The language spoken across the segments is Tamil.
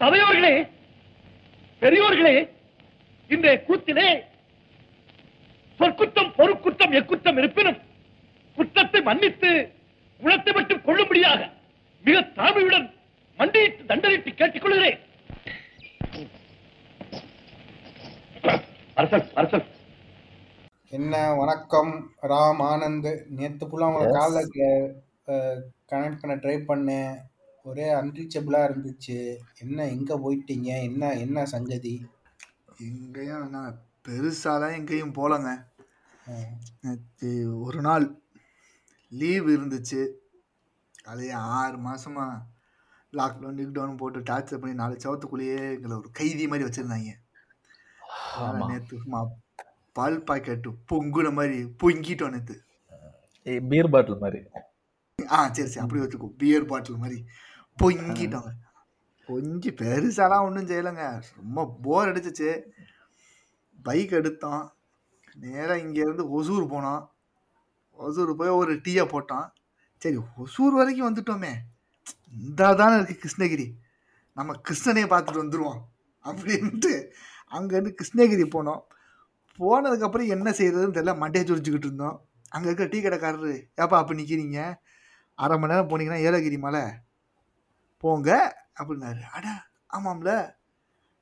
சபையோர்களே பெரியோர்களே இன்றைய கூத்திலே சொற்குற்றம் பொறுக்குற்றம் எக்குற்றம் இருப்பினும் குற்றத்தை மன்னித்து குணத்தை மட்டும் கொள்ளும்படியாக மிக தாழ்மையுடன் மண்டியிட்டு தண்டனிட்டு கேட்டுக்கொள்கிறேன் அரசன் அரசன். என்ன வணக்கம். ராம் ஆனந்த். நேற்று ஃபுல்லாக உங்களை காலில் கனெக்ட் பண்ண ட்ரை பண்ணேன். ஒரே அன்ரீச்சபிளாக இருந்துச்சு. என்ன எங்கே போயிட்டீங்க? என்ன என்ன சங்கதி? எங்கேயும் நான் பெருசாலாம் எங்கேயும் போகலங்க நேற்று ஒரு நாள் லீவ் இருந்துச்சு. அது ஆறு மாசமா லாக்டவுன் லிக்டவுன் போட்டு டார்ச்சர் பண்ணி நாலு சவத்துக்குள்ளேயே எங்களை ஒரு கைதி மாதிரி வச்சுருந்தாங்க. ஆமா. நேற்று பால் பாக்கெட்டு பொங்குன மாதிரி பொங்கிட்டோம் நேற்று பீர் பாட்டில் மாதிரி. ஆ சரி சரி அப்படி வச்சுக்கோ. பியர் பாட்டில் மாதிரி. பொங்கிட்டோங்க. கொஞ்சம் பெருசாலாம் ஒன்றும் செய்யலைங்க. ரொம்ப போர் அடிச்சிச்சு. பைக் எடுத்தோம் நேராக இங்கேருந்து ஒசூர் போனோம் ஒசூர் போய் ஒரு டீயை போட்டோம் சரி ஒசூர் வரைக்கும் வந்துட்டோமே. இந்த தானே இருக்குது கிருஷ்ணகிரி. நம்ம கிருஷ்ணனையே பார்த்துட்டு வந்துடுவோம் அப்படின்ட்டு அங்கேருந்து கிருஷ்ணகிரி போனோம். போனதுக்கப்புறம் என்ன செய்யறதுன்னு தெரியல. மண்டையை சுரிச்சுக்கிட்டு இருந்தோம். அங்கே இருக்க டீ கடைக்காரரு ஏப்பா அப்போ நிற்கிறீங்க அரை மணி நேரம் போனீங்கன்னா ஏலகிரி மலை. போங்க அப்படின்னாரு. அட ஆமாம்ல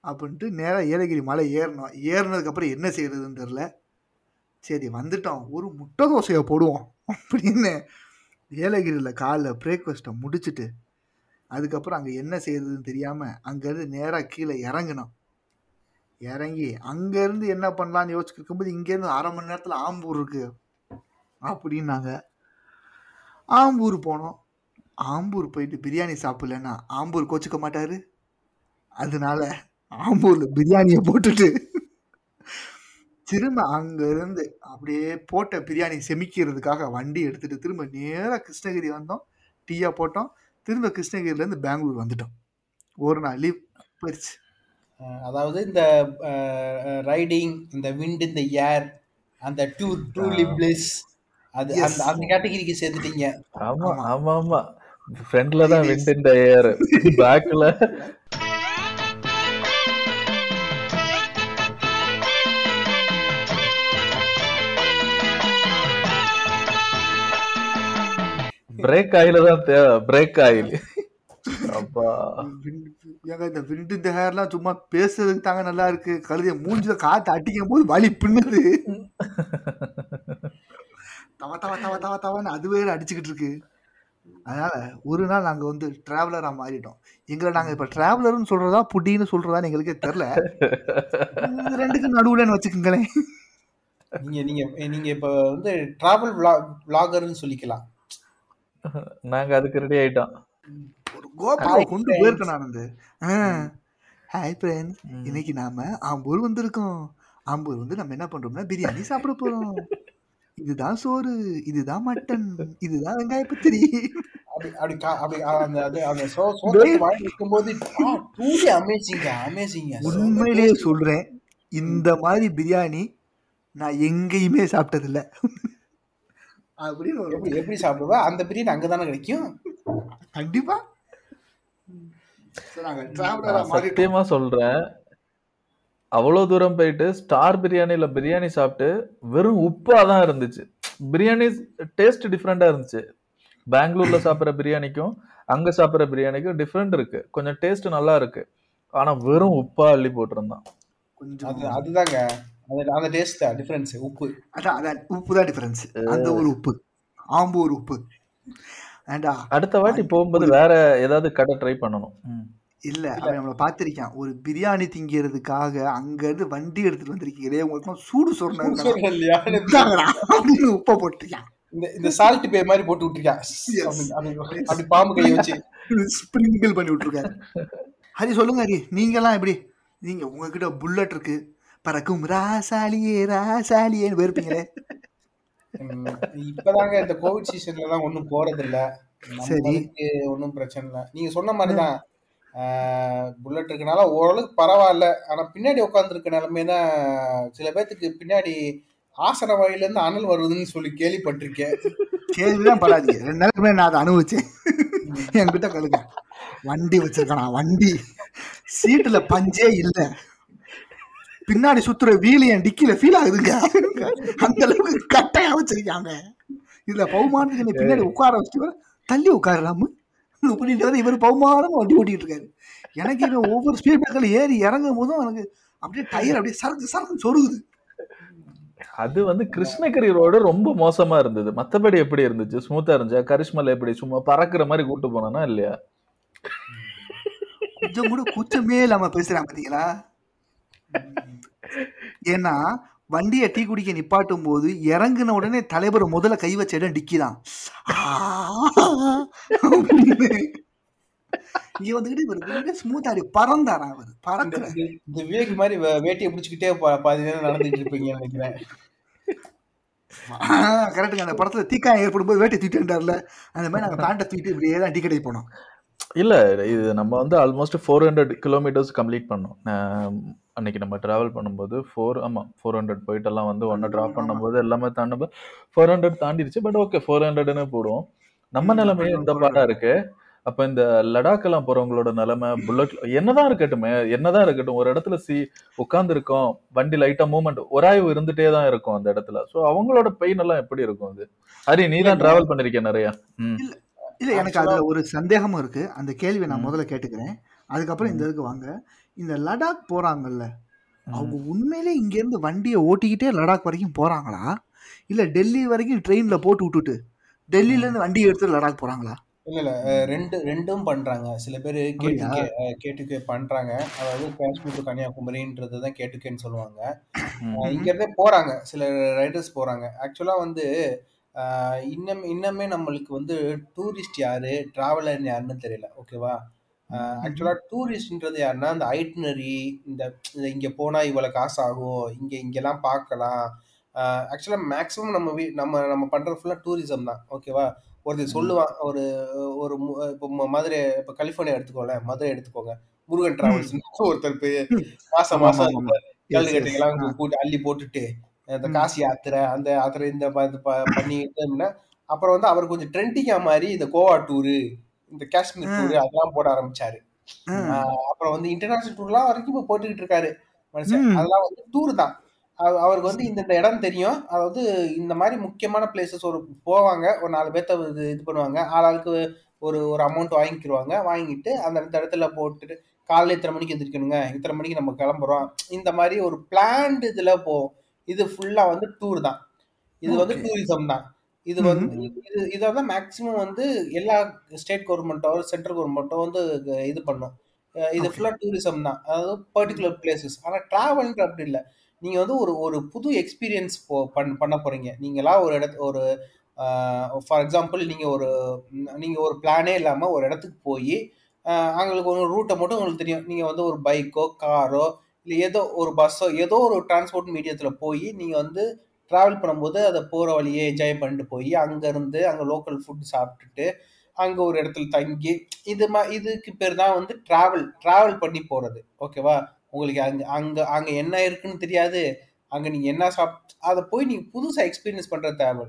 அப்படின்ட்டு நேராக ஏலகிரி மலை ஏறினோம். ஏறினதுக்கப்புறம் என்ன செய்கிறதுன்னு தெரில சரி வந்துட்டோம். ஒரு முட்டை தோசையை போடுவோம் அப்படின்னு ஏலகிரியில் காலைல பிரேக்ஃபாஸ்ட்டை முடிச்சுட்டு அதுக்கப்புறம் அங்கே என்ன செய்கிறதுன்னு தெரியாமல் அங்கேருந்து நேராக கீழே இறங்கினோம். இறங்கி அங்கேருந்து என்ன பண்ணலான்னு யோசிச்சுட்டு இருக்கும்போது இங்கேருந்து அரை மணி நேரத்தில் ஆம்பூர் இருக்குது அப்படின்னாங்க. ஆம்பூர் போனோம். ஆம்பூர் போயிட்டு பிரியாணி சாப்பிடலன்னா ஆம்பூர் கோச்சிக்க மாட்டாரு. அதனால ஆம்பூர்ல பிரியாணியை போட்டுட்டு திரும்ப அங்க இருந்து அப்படியே போட்ட பிரியாணி செமிக்கிறதுக்காக வண்டி எடுத்துட்டு திரும்ப நேரா கிருஷ்ணகிரி வந்தோம். டீயா போட்டோம். திரும்ப கிருஷ்ணகிரில இருந்து பெங்களூர் வந்துட்டோம். ஒரு நாள் லீவ் போயிடுச்சு அதாவது இந்த ரைடிங் இந்த விண்ட் இந்த ஏர் அந்த டூ ட்ரூலி பிளிஸ் அது. அந்த அந்த கேட்டகிரிக்கு சேர்த்துட்டீங்க ஆமா ஆமா. ஆமா ஆமா. ஃப்ரண்ட்ல தான் விண்ட் இந்த ஏர் பேக்ல பிரேக் ஆயில தான் தேவை பிரேக் ஆயில். இந்த விண்டு இந்த ஹேர்லாம் சும்மா பேசுறதுக்கு தாங்க நல்லா இருக்கு. கழுதிய மூஞ்சில காத்து அடிக்கும் போது வலி பின்னுது. தவ தவ தவ தவ தவன்னு அது வேற அடிச்சுக்கிட்டு இருக்கு. அதனால ஒரு நாள் நாங்க வந்து டிராவலரா மாறிட்டோம். எங்களை நாங்க இப்ப டிராவலர்னு சொல்றதா புட்டின்னு சொல்றதான்னு எங்களுக்கே தெரியல. ரெண்டுக்கும் நடுவுலன்னு வச்சுக்கோங்களேன். நீங்க நீங்க நீங்க இப்ப வந்து டிராவல் விளாகர்னு சொல்லிக்கலாம். நாங்க அதுக்கு ரெடி ஆயிட்டோம். ஒரு கோபால கொண்டு போயிருக்கேன் நான் வந்து. Hi friends. இன்னைக்கு நாம ஆம்பூர் வந்திருக்கோம். ஆம்பூர் வந்து நம்ம என்ன பண்றோம்னா பிரியாணி சாப்பிட போறோம். இதுதான் சோறு இதுதான் மட்டன் இதுதான் வெங்காய பத்திரி. அப்படி அந்த அது அந்த சோ சோத்தை வாங்கி நிற்கும்போது ட்ரூலி அமேசிங்க அமேசிங்க. உண்மையிலேயே சொல்றேன் இந்த மாதிரி பிரியாணி நான் எங்கேயுமே சாப்பிட்டதில்ல. அப்படின்னு ஒரு எப்படி எப்படி சாப்பிடுவா? அந்த பிரியாணி அங்கதானே கிடைக்கும்? கண்டிப்பா. சத்தியமா சொல்றேன் அவ்வளவு தூரம் போயிட்டு ஸ்டார் பிரியாணில பிரியாணி சாப்பிட்டு வெறும் உப்பா தான் இருந்துச்சு பிரியாணி டேஸ்ட் டிஃப்ரெண்டா இருந்துச்சு. பெங்களூர்ல சாப்பிடுற பிரியாணிக்கும் அங்க சாப்பிடுற பிரியாணிக்கும் டிஃப்ரெண்ட் இருக்கு. கொஞ்சம் டேஸ்ட் நல்லா இருக்கு. ஆனா வெறும் உப்பா அள்ளி போட்டிருந்தான். கொஞ்சம் அது அதுதாங்க. அது அந்த டேஸ்ட் தான் டிஃபரன்ஸ் உப்பு. அதான் அதான் உப்பு தான் டிஃபரன்ஸ் அந்த ஒரு உப்பு. ஆம்பூர் உப்பு. அடுத்த வாட்டி போகும்போது வேற ஏதாவது கடை ட்ரை பண்ணணும். இல்ல அவன் நம்மளை பார்த்திருக்கான். ஒரு பிரியாணி திங்கிறதுக்காக அங்க இருந்து வண்டி எடுத்துட்டு வந்திருக்கீங்களே உங்களுக்கு சூடு? அப்படின்னு உப்பை போட்டிருக்கான். இந்த இந்த சால்ட் பே மாதிரி போட்டு விட்டுருக்கா Yes. அப்படி பாம்பு கை வச்சு. ஸ்ப்ரிங்கிள் பண்ணி விட்டுருக்காரு. ஹரி சொல்லுங்க ஹரி நீங்கெல்லாம் எப்படி? நீங்க உங்ககிட்ட புல்லட் இருக்கு. பறக்கும் ராசாலியே ராசாலியேன்னு போயிருப்பீங்களே இப்பதாங்க இந்த கோவிட் சீசன்ல தான் ஒண்ணும் போறது இல்ல சரி. ஒன்றும் பிரச்சனை இல்லை. நீங்க சொன்ன மாதிரிதான். புல்லட் இருக்கனால ஓரளவுக்கு பரவாயில்ல. ஆனா பின்னாடி உட்காந்துருக்க நிலைமை தான் சில பேர்த்துக்கு பின்னாடி ஆசன வழியில இருந்து அனல் வருதுன்னு சொல்லி கேள்விப்பட்டிருக்கேன். கேள்விதான் படாதீங்க. ரெண்டு நாளுக்கு நான் அதை அனுபவிச்சேன். என்கிட்ட கழுங்க வண்டி வச்சிருக்கானா? வண்டி. சீட்டுல பஞ்சே இல்ல. பின்னாடி சுத்துற வீல் என் டிக்கில ஃபீல் ஆகுதுங்க. அந்த அளவுக்கு கட்டையா வச்சிருக்காங்க. இதுல பவுமானத்துக்கு நீ பின்னாடி உட்கார வச்சுட்டு தள்ளி உட்காரலாம. அப்படின்றது இவர் பவுமானம் வண்டி ஓட்டிட்டு இருக்காரு எனக்கு இவன் ஒவ்வொரு ஸ்பீட் பிரேக்கர்ல ஏறி இறங்கும் போதும் எனக்கு அப்படியே டயர் அப்படியே சரக்கு சரக்கு சொருகுது. அது வந்து கிருஷ்ணகிரி ரோடு ரொம்ப மோசமா இருந்தது. மத்தபடி எப்படி இருந்துச்சு? ஸ்மூத்தா இருந்துச்சா? கரிஷ்மல எப்படி சும்மா பறக்குற மாதிரி கூட்டு போனானா இல்லையா? கொஞ்சம் கூட குச்சமே இல்லாம பேசுறான் பாத்தீங்களா? ஏன்னா வண்டியை டீ குடிக்க நிப்பாட்டும் போது இறங்குன உடனே தலைவர் முதல்ல கை வச்ச இடம் டிக்கி தான் இங்க வந்துகிட்டு இவர் ஸ்மூத்தா அப்படி பறந்தாரா அவர் பறக்குற இந்த- விவேக் மாதிரி வேட்டியை பிடிச்சிக்கிட்டே பாதி நேரம் நடந்துட்டு இருப்பீங்கன்னு நினைக்கிறேன். கரெக்டுங்க அந்த படத்துல தீக்காயம் ஏற்படும் போது வேட்டை தூக்கிட்டுல அந்த மாதிரி நாங்க பேண்ட்டை தூக்கிட்டு இப்படியே தான் டிக்கெட் போனோம். இல்ல இது நம்ம வந்து almost four hundred kilometres complete பண்ணோம். அன்னைக்கு நம்ம டிராவல் பண்ணும்போது ஃபோர் ஆமா ஃபோர் ஹண்ட்ரட் போயிட்டெல்லாம் வந்து ஒன்றை ட்ராப். பண்ணும்போது எல்லாமே தாண்டும்போது ஃபோர் ஹண்ட்ரட் தாண்டிடுச்சு. பட் ஓகே ஃபோர் ஹண்ட்ரட்னு போடுவோம். நம்ம நிலைமையே இந்த 400. பாடா இருக்கு. அப்ப இந்த லடாக் எல்லாம் போறவங்களோட நிலைமை புல்லட் என்னதான் இருக்கட்டுமே என்னதான் இருக்கட்டும் ஒரு இடத்துல சி உட்கார்ந்து இருக்கோம் வண்டி லைட்டா மூவ்மெண்ட் ஒராய்வு இருந்துட்டே தான் இருக்கும் அந்த இடத்துல. சோ அவங்களோட பெயின் எல்லாம் எப்படி இருக்கும் அது? ஹரி நீ தான் டிராவல் பண்ணிருக்க நிறைய? ம். இல்ல எனக்கு அதுல ஒரு சந்தேகமும் இருக்கு. அந்த கேள்வியை நான் முதல்ல கேட்டுக்கிறேன். அதுக்கப்புறம் இந்த இதுக்கு வாங்க. இந்த லடாக் போறாங்கல்ல அவங்க உண்மையிலே இங்க இருந்து வண்டியை ஓட்டிக்கிட்டே லடாக் வரைக்கும் போறாங்களா? இல்ல டெல்லி வரைக்கும் ட்ரெயின்ல போட்டு விட்டுட்டு டெல்லில இருந்து வண்டியை எடுத்து லடாக் போறாங்களா? இல்ல இல்ல. ரெண்டு ரெண்டும் பண்றாங்க. சில பேர்? கேட்டுக்கே கேட்டுக்கே பண்றாங்க. அதாவது காஷ்மீர் டு கன்னியாகுமரின்றது தான் கேட்டுக்கேன்னு சொல்லுவாங்க. இங்க இருந்தே போறாங்க. சில ரைடர்ஸ் போறாங்க. ஆக்சுவலா வந்து இன்னும் இன்னுமே நம்மளுக்கு வந்து டூரிஸ்ட் யாரு? டிராவலர் யாருன்னு தெரியல. ஓகேவா ஆக்சுவலா டூரிஸ்ட்ன்றது யாருன்னா இந்த ஐட்னரி இந்த இங்க போனா இவ்வளவு காசு ஆகும் இங்க இங்கெல்லாம் பார்க்கலாம் ஆக்சுவலா மேக்ஸிமம் நம்ம வீ நம்ம நம்ம பண்றது ஃபுல்லா டூரிசம் தான் ஓகேவா ஒருத்தர் சொல்லுவான் ஒரு ஒரு இப்போ மதுரை இப்போ கலிஃபோர்னியா எடுத்துக்கோல மதுரை எடுத்துக்கோங்க முருகன் டிராவல்ஸ் ஒருத்தர் போய் மாசம் மாசம் ஆமா, ஆமா. Yes, கல் yes. கட்டைகள்லாம் ஆ. கூட்டி அள்ளி போட்டுட்டு இந்த. காசி யாத்திரை அந்த யாத்திரை இந்த பண்ணிட்டு அப்புறம் வந்து அவர் கொஞ்சம் ட்ரெண்டிங்கா மாதிரி இந்த கோவா டூரு இந்த காஷ்மீர். டூரு அதெல்லாம் போட ஆரம்பிச்சாரு. அப்புறம் வந்து இன்டர்நேஷனல் டூர்லாம் வரைக்கும் இப்போ போட்டுக்கிட்டு இருக்காரு மனுஷன். அதெல்லாம் வந்து டூர் தான். அவ- அவருக்கு வந்து இந்த இடம் தெரியும். அதாவது இந்த மாதிரி முக்கியமான பிளேசஸ் ஒரு போவாங்க. ஒரு நாலு பேர்த்த இது பண்ணுவாங்க. ஆளாளுக்கு ஒரு ஒரு அமௌண்ட் வாங்கிக்கிருவாங்க. வாங்கிட்டு அந்த இடத்துல போட்டுட்டு காலைல இத்தனை மணிக்கு எந்திரிக்கணுங்க. இத்தனை மணிக்கு நம்ம கிளம்புறோம். இந்த மாதிரி ஒரு பிளான்டு இதுல போகும் இது ஃபுல்லா வந்து டூர் தான். இது வந்து. டூரிசம் தான். இது. வந்து இது இதை தான் மேக்ஸிமம் வந்து எல்லா ஸ்டேட் கவர்மெண்ட்டோ சென்ட்ரல் கவர்மெண்ட்டோ வந்து இது பண்ணும். இது Okay. ஃபுல்லா டூரிசம் தான். அதாவது பர்டிகுலர் பிளேசஸ் ஆனா டிராவல்ன்ற அப்படி இல்லை. நீங்க வந்து ஒரு ஒரு புது எக்ஸ்பீரியன்ஸ் போ பண் பண்ண போறீங்க. நீங்களா ஒரு இடத்து ஒரு ஃபார் எக்ஸாம்பிள் நீங்க ஒரு ம், நீங்க ஒரு பிளானே இல்லாம ஒரு இடத்துக்கு போய் அவங்களுக்கு ஒரு ரூட்டை மட்டும் உங்களுக்கு தெரியும். நீங்க வந்து ஒரு பைக்கோ காரோ இல்லை ஏதோ ஒரு பஸ்ஸோ ஏதோ ஒரு டிரான்ஸ்போர்ட் மீடியத்துல போய் நீங்க வந்து டிராவல் பண்ணும்போது அதை போகிற வழியே என்ஜாய் பண்ணிட்டு போய் அங்கேருந்து இருந்து லோக்கல் ஃபுட் சாப்பிட்டுட்டு அங்கே ஒரு இடத்துல தங்கி இது மா இதுக்கு பேர் தான் வந்து டிராவல் டிராவல் பண்ணி போகிறது ஓகேவா உங்களுக்கு அங்கே அங்கே அங்கே என்ன இருக்குன்னு தெரியாது. அங்கே நீங்கள் என்ன சாப் அதை போய் நீங்கள் புதுசாக எக்ஸ்பீரியன்ஸ் பண்ணுற தேவை.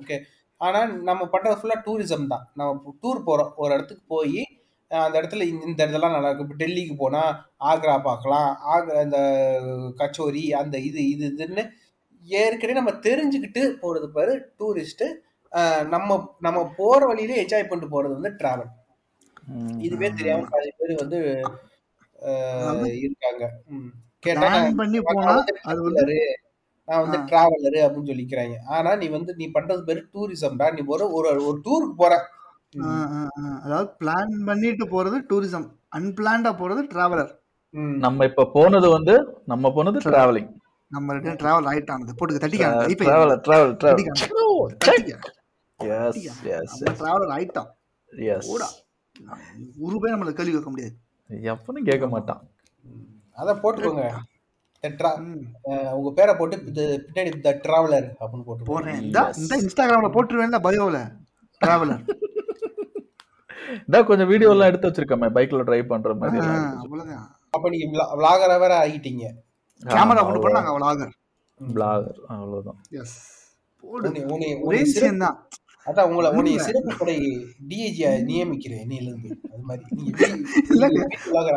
ஓகே ஆனால் நம்ம பண்ணுறது ஃபுல்லாக டூரிசம் தான். நம்ம டூர் போகிறோம் ஒரு இடத்துக்கு போய் அந்த இடத்துல இந்த இந்த இடத்துலாம் நல்லா இருக்கு இப்போ டெல்லிக்கு போனால் ஆக்ரா பார்க்கலாம். ஆக்ரா இந்த கச்சோரி அந்த இது இது இதுன்னு ஏற்கனவே நம்ம தெரிஞ்சுக்கிட்டு போறது பாரு டூரிஸ்ட் நம்ம நம்ம போற வழியிலே என்ஜாய் பண்ணிட்டு போறது வந்து டிராவல் இதுவே தெரியாம பாதி பேர் வந்து இருக்காங்க. கேட்டா அது வந்து traveler, நான் வந்து. டிராவலரு அப்படின்னு சொல்லிக்கிறாங்க. ஆனா நீ வந்து நீ பண்றது பேரு டூரிசம் தான் நீ ஒரு ஒரு ஒரு டூருக்கு போற. அதாவது பிளான் பண்ணிட்டு போறது டூரிசம் அன்பிளான்டா போறது டிராவலர். நம்ம இப்ப போனது வந்து நம்ம போனது டிராவலிங் நம்ம ரிட்டர்ன் டிராவல் ஆயிட்டானது போட்டுக்க தட்டிக்காங்க கைப்பை. Travel travel travel yes yes நம்ம டிராவலர் ஆயிட்டோம் எஸ் போடா. ஒரு பேர் நம்மள கேள்வி கேட்க முடியாது. எவனும் கேட்க மாட்டான். அத போட்டுக்கோங்க. உங்க பேரை போட்டு இது பின்னாடி த டிராவலர் அப்படின்னு போட்டு போடுறேன். இந்த Yes. இந்த இன்ஸ்டாகிராம்ல போட்டுருவேன்ல பயோல டிராவலர் இதான் கொஞ்சம் வீடியோ எல்லாம் எடுத்து வச்சிருக்கோமே பைக்ல டிரைவ் பண்ற மாதிரி அப்ப நீங்க விளாகரா வேற ஆகிட்டீங்க. கேமரா கொண்டு போனாங்க அவளாக vlogger, அவ்வளவுதான். எஸ் ஒரே விஷயம் தான். அதான் உங்களை உன்னை. சிறப்பு படை நியமிக்கிறேன் இன்னையில இருந்து அது மாதிரி. நீங்க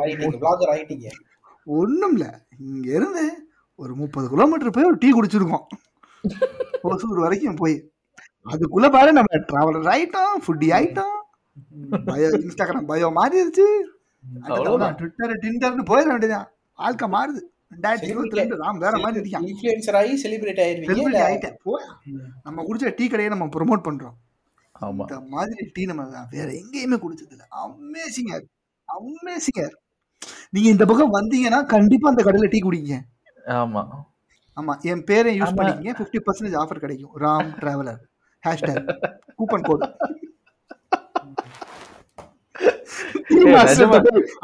ஆயிட்டீங்க பிளாகர் ஆயிட்டீங்க? ஒண்ணும் இல்ல இங்க இருந்து ஒரு முப்பது கிலோமீட்டர் போய் ஒரு டீ குடிச்சிருக்கோம். ஒசூர் வரைக்கும் போய். அதுக்குள்ள பாரு நம்ம டிராவலர் ஆயிட்டோம் ஃபுட்டி ஆயிட்டோம். பயோ இன்ஸ்டாகிராம் பயோ மாறிடுச்சு. ட்விட்டர் டிண்டர்னு போயிட வேண்டியதான் வாழ்க்கை மாறுது. ரெண்டாயிரத்தி இருபத்தி ரெண்டு வேற மாதிரி இருக்கான் இன்ஃபுளுசர் ஆகி செலிபிரேட் ஆயிருவீங்க செலிபிரிட்டி இல்ல? ஆயிட்டேன். போய் நம்ம குடிச்ச டீ கடையை நம்ம ப்ரொமோட் பண்றோம். ஆமா. இந்த மாதிரி டீ நம்ம வேற எங்கேயுமே குடிச்சது இல்ல அமேசிங்கா அமேசிங்கா நீங்க இந்த பக்கம் வந்தீங்கன்னா கண்டிப்பா அந்த கடையில டீ குடிங்க. ஆமா. ஆமா என் பேரை யூஸ். பண்ணிக்கங்க. ஃபிஃப்டி பர்சன்டேஜ் ஆஃபர் கிடைக்கும். Ram traveller hashtag coupon code.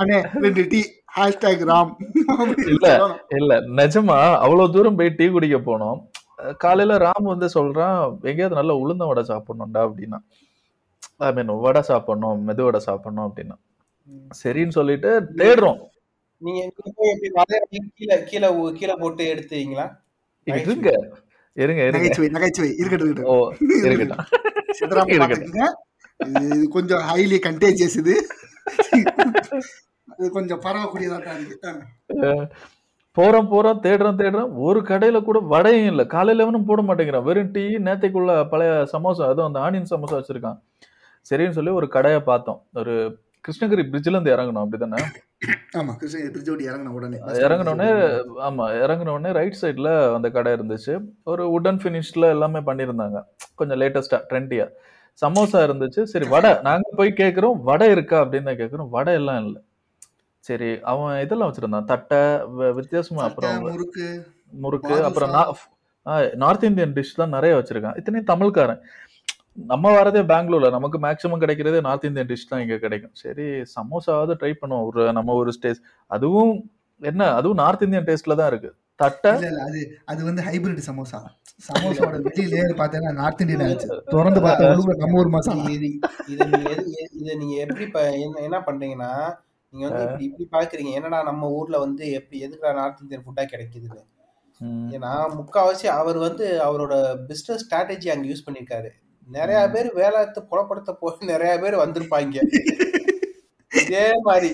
அண்ணே ரெண்டு டீ. ஹேஷ்டேக் ராம் இல்ல. இல்ல. நிஜமா அவ்வளவு தூரம் போய் டீ குடிக்க போனோம். காலையில ராம் வந்து சொல்றான் எங்கேயாவது நல்ல உளுந்த வடை சாப்பிடணும்டா அப்படின்னா. ஐ மீன் வடை சாப்பிடணும் மெது வடை சாப்பிடணும் அப்படின்னா. சரின்னு சொல்லிட்டு தேடுறோம். நீங்க கீழே கீழே கீழே போட்டு எடுத்தீங்களா இருங்க. இருங்க நகைச்சுவை நகைச்சுவை. இருக்கட்டும் ஓ இருக்கட்டும். கொஞ்சம் ஹைலி கண்டேஜியஸ் இது. கொஞ்சம் பரவக்கூடியதா தான் இருக்கு போறோம் தேடுறோம் தேடுறோம். ஒரு கடையில கூட வடையும் இல்ல. காலையில எவனும் போட மாட்டேங்கிறான். வெறும் டீ நேத்தைக்குள்ள பழைய சமோசா அதுவும் அந்த ஆனியன் சமோசா வச்சிருக்கான். சரின்னு சொல்லி ஒரு கடையை பார்த்தோம். ஒரு கிருஷ்ணகிரி பிரிட்ஜ்ல இருந்து இறங்கணும் அப்படிதானே? ஆமா கிருஷ்ணகிரி பிரிட்ஜ் ஓட்டி இறங்கின உடனே. இறங்கின உடனே ஆமா இறங்கின உடனே ரைட் சைடுல அந்த கடை இருந்துச்சு. ஒரு உடன் ஃபினிஷ்ல எல்லாமே பண்ணியிருந்தாங்க. கொஞ்சம் லேட்டஸ்டா ட்ரெண்டியா சமோசா இருந்துச்சு. சரி வடை. நாங்க போய் கேக்குறோம் வடை இருக்கா அப்படின்னு தான் கேக்குறோம். வடை எல்லாம் இல்ல. சரி அவன் இதெல்லாம் வச்சிருந்தான்? தட்டை வித்தியாசமா அப்புறம் முறுக்கு முறுக்கு. அப்புறம் நார்த் இந்தியன் டிஷ் தான் நிறைய வச்சிருக்கான். இத்தனையும் தமிழ்காரன். நம்ம வரதே பெங்களூர்ல நமக்கு மேக்ஸிமம் கிடைக்கிறதே நார்த் இந்தியன் டிஷ் தான் இங்க கிடைக்கும். சரி சமோசாவது ட்ரை பண்ணுவோம். ஒரு நம்ம ஒரு ஸ்டேஜ் அதுவும் என்ன? அதுவும் நார்த் இந்தியன் டேஸ்ட்ல தான் இருக்கு. தட்டை அது அது வந்து ஹைபிரிட் சமோசா. சமோசாவோட வெளி லேயர் பார்த்தேன்னா நார்த் இந்தியன் ஆச்சு. திறந்து பார்த்தா நம்ம ஊர் மசாலா. இது இதை நீங்க எப்படி என்ன பண்றீங்கன்னா நீங்க வந்து இப்படி இப்படி பாக்குறீங்க. என்னடா நம்ம ஊர்ல வந்து எப்படி எதுக்குடா நார்த் இந்தியன் ஃபுட்டா கிடைக்குதுன்னு. ஏன்னா முக்காவாசி அவர் வந்து அவரோட பிசினஸ் ஸ்ட்ராட்டஜி அங்க யூஸ் பண்ணிருக்காரு. நிறைய பேர் வேலைத்து புலப்படுத்த போய் நிறைய பேர் வந்திருப்பாங்க. இதே மாதிரி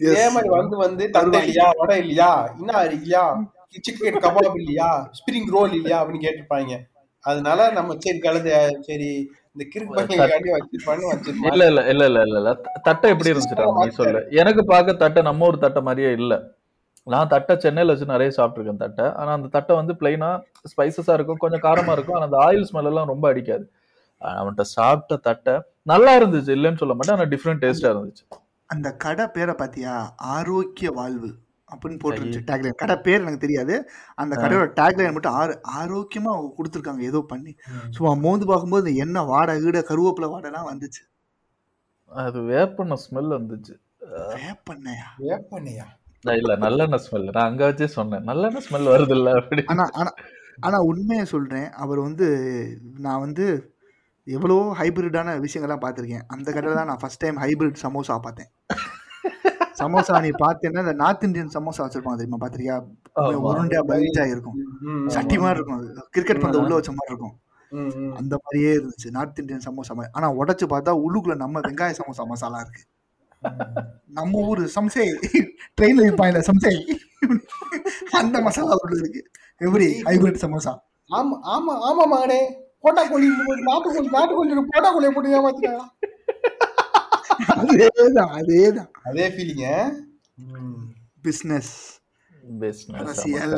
இதே மாதிரி வந்து வந்து தந்தை இல்லையா வடை இல்லையா என்ன இல்லையா சிக்கன் கபாப் இல்லையா ஸ்பிரிங் ரோல் இல்லையா அப்படின்னு கேட்டிருப்பாங்க. அதனால நம்ம சரி கலந்து சரி இந்த இல்ல இல்ல இல்ல இல்ல இல்ல இல்ல. தட்டை எப்படி இருந்துச்சுடா நீ சொல்லு. எனக்கு பார்க்க தட்டை நம்ம ஊர் தட்டை மாதிரியே இல்ல. நான் தட்டை சென்னையில வச்சு நிறைய சாப்பிட்டுருக்கேன் தட்டை. ஆனா அந்த தட்டை வந்து பிளைனா ஸ்பைசஸா இருக்கும் கொஞ்சம் காரமா இருக்கும் ஆனா அந்த ஆயில் ஸ்மெல் எல்லாம் ரொம்ப அடிக்காது. அவன்கிட்ட சாப்பிட்ட தட்டை நல்லா இருந்துச்சு இல்லைன்னு சொல்ல மாட்டேன் ஆனா டிஃப்ரெண்ட் டேஸ்டா இருந்துச்சு. அந்த கடை பேரை பாத்தியா? ஆரோக்கிய வாழ்வு. அப்படின்னு போட்டுருந்துச்சு டேக்லைன் கடை பேர் எனக்கு தெரியாது. அந்த கடையோட டேக்லைன் மட்டும் ஆறு ஆரோக்கியமா கொடுத்துருக்காங்க ஏதோ பண்ணி. சும்மா மோந்து பார்க்கும்போது எண்ணெய் வாடை கீட கருவேப்பிலை வாடைலாம் வந்துச்சு. அது வேப்பண்ண ஸ்மெல் வந்துச்சு. வேப்பண்ணையா? நான் இல்ல நல்லெண்ணெய் ஸ்மெல் நான் அங்க வச்சே சொன்னேன். நல்லெண்ணெய் ஸ்மெல் வருது இல்ல அப்படி. ஆனா ஆனா ஆனா உண்மையை சொல்றேன். அவர் வந்து நான் வந்து எவ்வளோ ஹைபிரிட்டான விஷயங்கள்லாம் பார்த்துருக்கேன். அந்த கடையில் தான் நான் ஃபர்ஸ்ட் டைம் ஹைபிரிட் சமோசா பார்த்தேன். சமோசா நீ பார்த்தேன்னா இந்த நார்த் இந்தியன் சமோசா வச்சிருப்பாங்க தெரியுமா பார்த்திருக்கியா ஆமா. உருண்டையா பல்ஜா இருக்கும். சட்டி மாதிரி இருக்கும் அது. கிரிக்கெட் பந்த உள்ள வச்ச மாதிரி இருக்கும். அந்த மாதிரியே இருந்துச்சு. நார்த் இந்தியன் சமோசா மாதிரி. ஆனா உடைச்சு பார்த்தா உள்ளுக்குள்ள நம்ம வெங்காய சமோசா மசாலா இருக்கு. நம்ம ஊரு சம்சை. ட்ரெயின்ல இருப்பாங்க சம்சை. அந்த மசாலா உள்ள இருக்கு. எப்படி? ஹைபிரிட் சமோசா. ஆமா ஆமா ஆமா மகனே. போட்டா கோழி நாட்டுக்கோழி நாட்டுக்கோழி போட்டா கோழியை போட்டு ஏமாத்திட்டாங்க அதேதான் அதேதான். அதே ஃபீலிங்க பிசினஸ் பிசினஸ் அரசியல்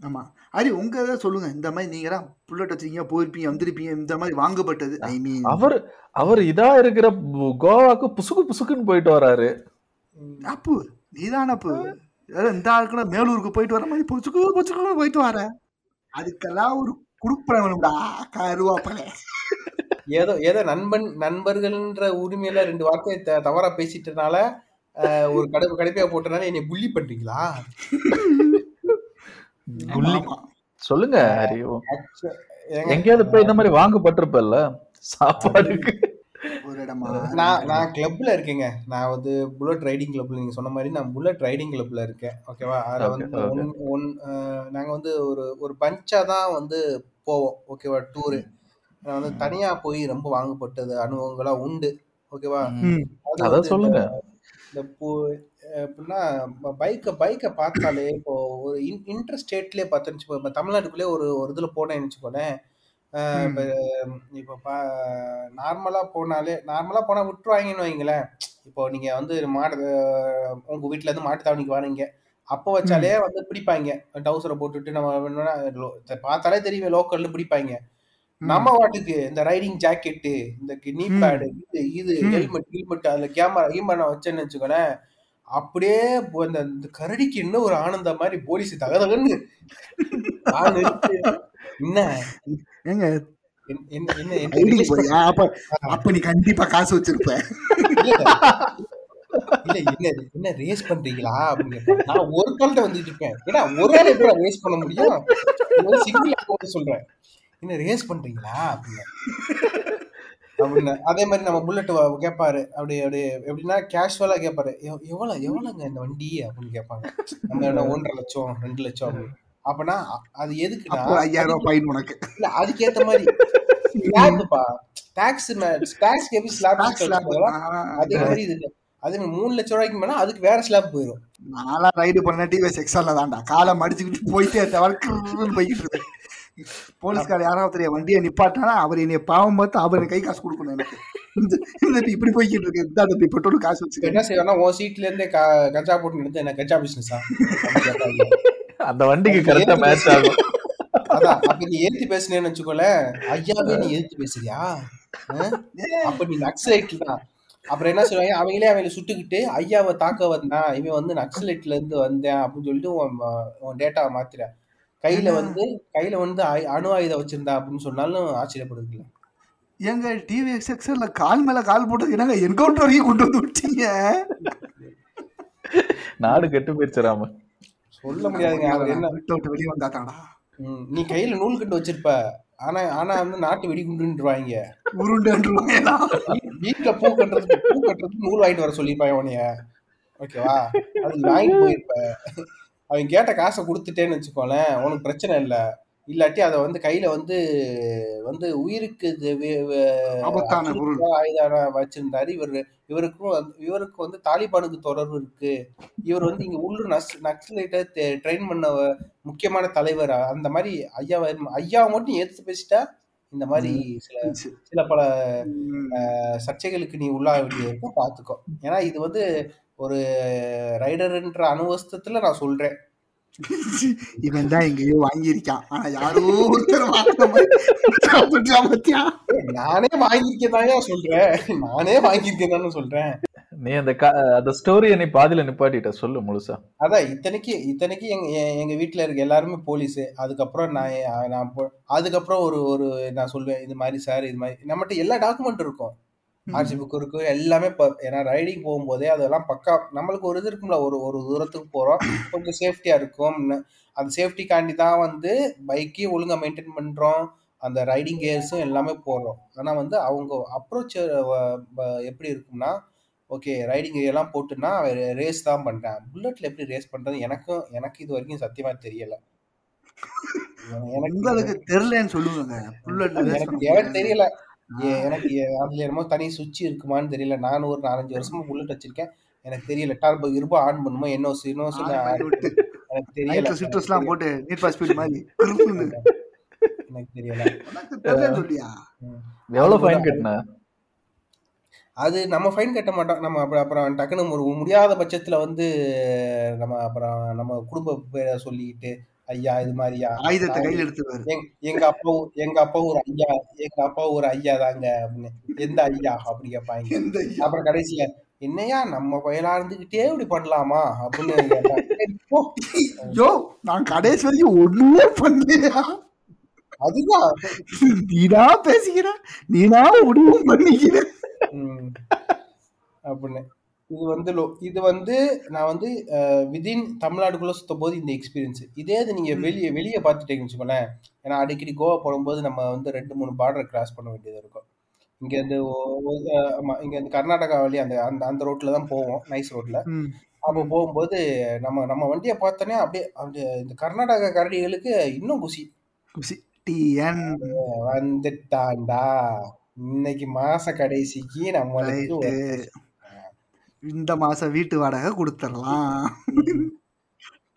ஆமா அரி உங்க இதை சொல்லுங்க. இந்த மாதிரி நீங்க தான் புல்லட் வச்சிருக்கீங்க போயிருப்பீங்க வந்திருப்பீங்க இந்த மாதிரி வாங்கப்பட்டது ஐ மீன் அவர் அவர் இதா இருக்கிற கோவாக்கு புசுக்கு புசுக்குன்னு போயிட்டு வராரு. அப்பு நீதான் அப்பு. இந்த ஆளுக்குள்ள மேலூருக்கு போயிட்டு வர மாதிரி பொச்சுக்கு பொச்சுக்கு போயிட்டு வர. அதுக்கெல்லாம் ஒரு குடுப்பன வேணும்டா கருவாப்பலே ஏதோ ஏதோ நண்பன் நண்பர்கள்ன்ற உரிமையில ரெண்டு வார்த்தையை த- தவறா பேசிட்டனால அஹ், ஒரு கடை கடைப்பையா போட்டனால என்னை புள்ளி பண்றீங்களா? புள்ளி. ஆமா. சொல்லுங்க ஹரி Actu- ஏங்க, எங்கேயாவது போய் இந்த மாதிரி வாங்கப்பட்டிருப்பல்ல சாப்பாடுக்கு. ஒரு இடமா? நான் நான் கிளப்ல இருக்கேங்க. நான் வந்து புல்லட் ரைடிங் கிளப்ல நீங்க சொன்ன மாதிரி நான் புல்லட் ரைடிங் கிளப்ல இருக்கேன். ஓகேவா அதுல Okay, வந்து okay. ஒன் ஒன் அஹ், நாங்க வந்து ஒரு ஒரு பஞ்சா தான் வந்து போவோம். ஓகேவா டூரு நான் வந்து தனியா போய் ரொம்ப வாங்கப்பட்டது அனுபவங்களா உண்டு. ஓகேவா? அதான் சொல்லுங்க. இந்த எப்படின்னா பைக்கை பைக்கை பார்த்தாலே இப்போ ஒரு இன்டர் ஸ்டேட்லேயே பார்த்தோன்னு இப்போ தமிழ்நாட்டுக்குள்ளே ஒரு ஒரு இதில் போனேன்னு வச்சுக்கோனேன். இப்போ இப்போ பா நார்மலாக போனாலே நார்மலாக போனால் விட்டுருவாங்கன்னு வைங்களேன். இப்போ நீங்கள் வந்து மாடு உங்கள் வீட்டிலேருந்து மாட்டு தாவணிக்கு வரீங்க. அப்போ வச்சாலே வந்து பிடிப்பாங்க. டவுசரை போட்டுட்டு நம்ம பார்த்தாலே தெரியுமே லோக்கல்ல பிடிப்பாங்க. நம்ம வாட்டுக்கு இந்த ரைடிங் ஜாக்கெட்டு இந்த நீ. பேடு இது இது. ஹெல்மெட் ஹெல்மெட் அதுல கேமரா கேமரா வச்சேன்னு வச்சுக்கோனேன் அப்படியே இந்த கரடிக்கு இன்னும் ஒரு ஆனந்தம் மாதிரி போலீஸ் தகதகன்னு. என்ன? ஏங்க? அப்ப அப்ப நீ கண்டிப்பா காசு வச்சிருப்ப. இல்ல என்ன என்ன ரேஸ் பண்றீங்களா? அப்படின்னு. நான் ஒரு கால்ட்ட வந்துட்டு இருப்பேன். ஏன்னா ஒரு ஆள் எப்படி ரேஸ் பண்ண முடியும்? சிங்கிள் சொல்றேன். என்ன ரேஸ் பண்றீங்களா? அப்படின்னு. அப்படின்னு. அதே மாதிரி நம்ம புல்லட் கேட்பாரு அப்படி அப்படி எப்படின்னா கேஷுவலா கேட்பாரு "எவ்- எவ்வளவு எவ்வளவுங்க இந்த வண்டி? அப்படின்னு கேட்பாங்க நம்ம ஒன்றரை லட்சம் ரெண்டு லட்சம். அப்படின்னு அப்பனா அது எதுக்குன்னா அப்போ ஐயாயிரம் ரூபாய் ஃபைன் உனக்கு. இல்ல அதுக்கேத்த மாதிரி. ஸ்லாப்ப்பா டாக்ஸ் டாக்ஸ் எப்படி ஸ்லாப். அதே மாதிரி இது. அதே மாதிரி மூணு லட்சம் ரூபாய்க்கு மேல அதுக்கு வேற ஸ்லாப் போயிடும் நான்லாம் ரைடு பண்ண டிவிஎஸ் எக்ஸால தான்டா. காலை மடிச்சுக்கிட்டு போயிட்டே தவிர போய்கிட்டு இருக்கு போலீஸ்கார யாராவது தெரிய வண்டியை நிப்பாட்டானா அவர் என்னை பாவம் பார்த்து அவர் கை காசு கொடுக்கணும் எனக்கு. இந்த இப்படி போய்கிட்டு இருக்கு. இந்த தம்பி பெட்ரோல் காசு வச்சுக்க. என்ன செய்வேன்னா உன் சீட்ல இருந்தே கஞ்சா போட்டு எடுத்து என்ன கஞ்சா பிசினஸா அந்த வண்டிக்கு கரெக்டா மேட்ச் ஆகும். அதான் அப்ப நீ ஏத்தி பேசுனேன்னு வச்சுக்கோல ஐயாவே நீ ஏத்தி பேசுறியா? அப்ப நீ நக்சலைட் தான். அப்புறம் என்ன சொல்லுவாங்க? அவங்களே அவங்களை சுட்டுக்கிட்டு ஐயாவை தாக்க வந்தான் இவன் வந்து நக்சலைட்ல இருந்து வந்தேன் அப்படின்னு சொல்லிட்டு உன் டேட்டாவை மாத்திர கையில வந்து கையில வந்து ஆயு- அணு ஆயுதம் வச்சிருந்தா அப்படின்னு சொன்னாலும் ஆச்சரியப்படுறதுல எங்க டிவிஎஸ் எக்ஸல்ல கால் மேல கால் போட்டு என்னங்க என்கவுண்டர் வரைக்கும் கொண்டு வந்து விட்டீங்க? நாடு கெட்டு போயிருச்சு ராம. சொல்ல முடியாதுங்க அவர் என்ன? விட்டு விட்டு வெளியே வந்தாதாடா ம், நீ கையில நூல் கண்டு வச்சிருப்ப. ஆனா ஆனா வந்து நாட்டு வெடிகுண்டுன்றுவாங்க உருண்டுருவாங்க வீட்டுல பூ கட்டுறதுக்கு பூ கட்டுறதுக்கு நூல் வாங்கிட்டு வர சொல்லியிருப்பாங்க உனைய ஓகேவா? அது நீ வாங்கிட்டு போயிருப்ப. அவன் கேட்ட காசை கொடுத்துட்டேன்னு வச்சுக்கோங்களேன் உனக்கு பிரச்சனை இல்லை. இல்லாட்டி அதை வந்து கையில வந்து வந்து உயிருக்கு ஆயுதம் வச்சிருந்தாரு. இவர் இவருக்கும் இவருக்கு வந்து தாலிபானுக்கு தொடர்பு இருக்கு. இவர் வந்து இங்க உள்ளூர் நக்ஸ் நக்சலைட்டை ட்ரெயின் பண்ண முக்கியமான தலைவர்? அந்த மாதிரி ஐயா ஐயாவை மட்டும் ஏத்து பேசிட்டா இந்த மாதிரி சில சில பல சர்ச்சைகளுக்கு நீ உள்ளாக வேண்டியது இருக்கும் பார்த்துக்கோ. ஏன்னா இது வந்து ஒரு ரைடர்ன்ற அனுபவத்துல நான் சொல்றேன். இவன் தான் எங்கேயோ வாங்கியிருக்கான். ஆனா யாரோ ஒருத்தர்? நானே வாங்கியிருக்கேன் சொல்றேன். நானே வாங்கியிருக்கேன் சொல்றேன். நீ அந்த க- அந்த ஸ்டோரியை நீ பாதியில நிப்பாட்டிட்ட சொல்லு முழுசா. அதான் இத்தனைக்கு இத்தனைக்கு எங்க எங்க வீட்ல இருக்க எல்லாருமே போலீஸ். அதுக்கப்புறம் நான் நான் போ- அதுக்கப்புறம் ஒரு ஒரு நான் சொல்லுவேன் இது மாதிரி சார் இது மாதிரி. நம்மகிட்ட எல்லா டாக்குமெண்ட் இருக்கும். ஆர்சி புக் இருக்கு எல்லாமே ஏன்னா ரைடிங் போகும்போதே அதெல்லாம் பக்கா நம்மளுக்கு ஒரு இது இருக்கும்ல ஒரு ஒரு தூரத்துக்கு போறோம். கொஞ்சம் சேஃப்டியா இருக்கும். அந்த சேஃப்டிக்காண்டி தான் வந்து பைக்கே ஒழுங்கா மெயின்டைன் பண்றோம். அந்த ரைடிங் கியர்ஸும் எல்லாமே போடுறோம். ஆனா வந்து அவங்க அப்ரோச் எப்படி இருக்கும்னா ஓகே ரைடிங் எல்லாம் போட்டுன்னா ரேஸ் தான் பண்றேன். புல்லட்ல எப்படி ரேஸ் பண்றது எனக்கும் எனக்கு இது வரைக்கும் சத்தியமா தெரியல. எனக்கு தெரியலன்னு race எனக்கு தெரியல. எனக்கு ஏ- அதுல என்னமோ தனி சுவிட்ச் இருக்குமான்னு தெரியல. நான் ஒரு நாலஞ்சு வருஷமா புல்லட் வச்சிருக்கேன் எனக்கு தெரியல. டர்போ இருபோ ஆன் பண்ணுமா என்ன இன்னும் எனக்கு தெரியல. சிட்ரஸ்லாம் போட்டு நீட் ஃபார் ஸ்பீட் மாதிரி எனக்கு தெரியல. எவ்வளவு ஃபைன் கட்டின? அது நம்ம ஃபைன் கட்ட மாட்டோம். நம்ம அப்புறம் அப்புறம் டக்குன்னு ஒரு முடியாத பட்சத்துல வந்து நம்ம அப்புறம் நம்ம குடும்ப பேரை சொல்லிக்கிட்டு ஐயா இது மாதிரியா ஆயுதத்தை கையில எடுத்துவாரு எங்க எங்க அப்பா எங்க அப்பா ஒரு ஐயா எங்க அப்பா ஒரு ஐயா தாங்க அப்படின்னு. எந்த ஐயா அப்படி கேட்பாங்க? அப்புறம் கடைசியில என்னையா நம்ம பையலா இருந்துகிட்டே இப்படி பண்ணலாமா அப்படின்னு. ஐயோ நான் கடைசி வரைக்கும் ஒண்ணுமே பண்ணலையா? அதுதான். நீனா பேசிக்கிற நீனா முடிவு பண்ணிக்கிற. ம். அப்படின்னு. இது வந்து லோ இது வந்து நான் வந்து விதின் தமிழ்நாடுக்குள்ள சுத்தும் போது இந்த எக்ஸ்பீரியன்ஸ் இதே இது நீங்க வெளியே வெளியே பார்த்துட்டீங்கன்னு வச்சுக்கோங்களேன். ஏன்னா அடிக்கடி கோவா போகும்போது நம்ம வந்து ரெண்டு மூணு பார்டர் கிராஸ் பண்ண வேண்டியது இருக்கும். இங்க இருந்து ஓ- ஓ- அஹ் ஆமா இங்க இருந்து கர்நாடகா வழி அந்த அந்த அந்த ரோட்ல தான் போவோம். நைஸ் ரோட்ல. அப்போ போகும்போது நம்ம நம்ம வண்டியை பார்த்தோன்னே அப்படியே அப்படியே இந்த கர்நாடகா கரடிகளுக்கு இன்னும் குசி குசி டிஎன் வந்துட்டான்டா. இன்னைக்கு மாச கடைசிக்கு நம்மளுக்கு இந்த மாசம் வீட்டு வாடகை கொடுத்துடலாம்.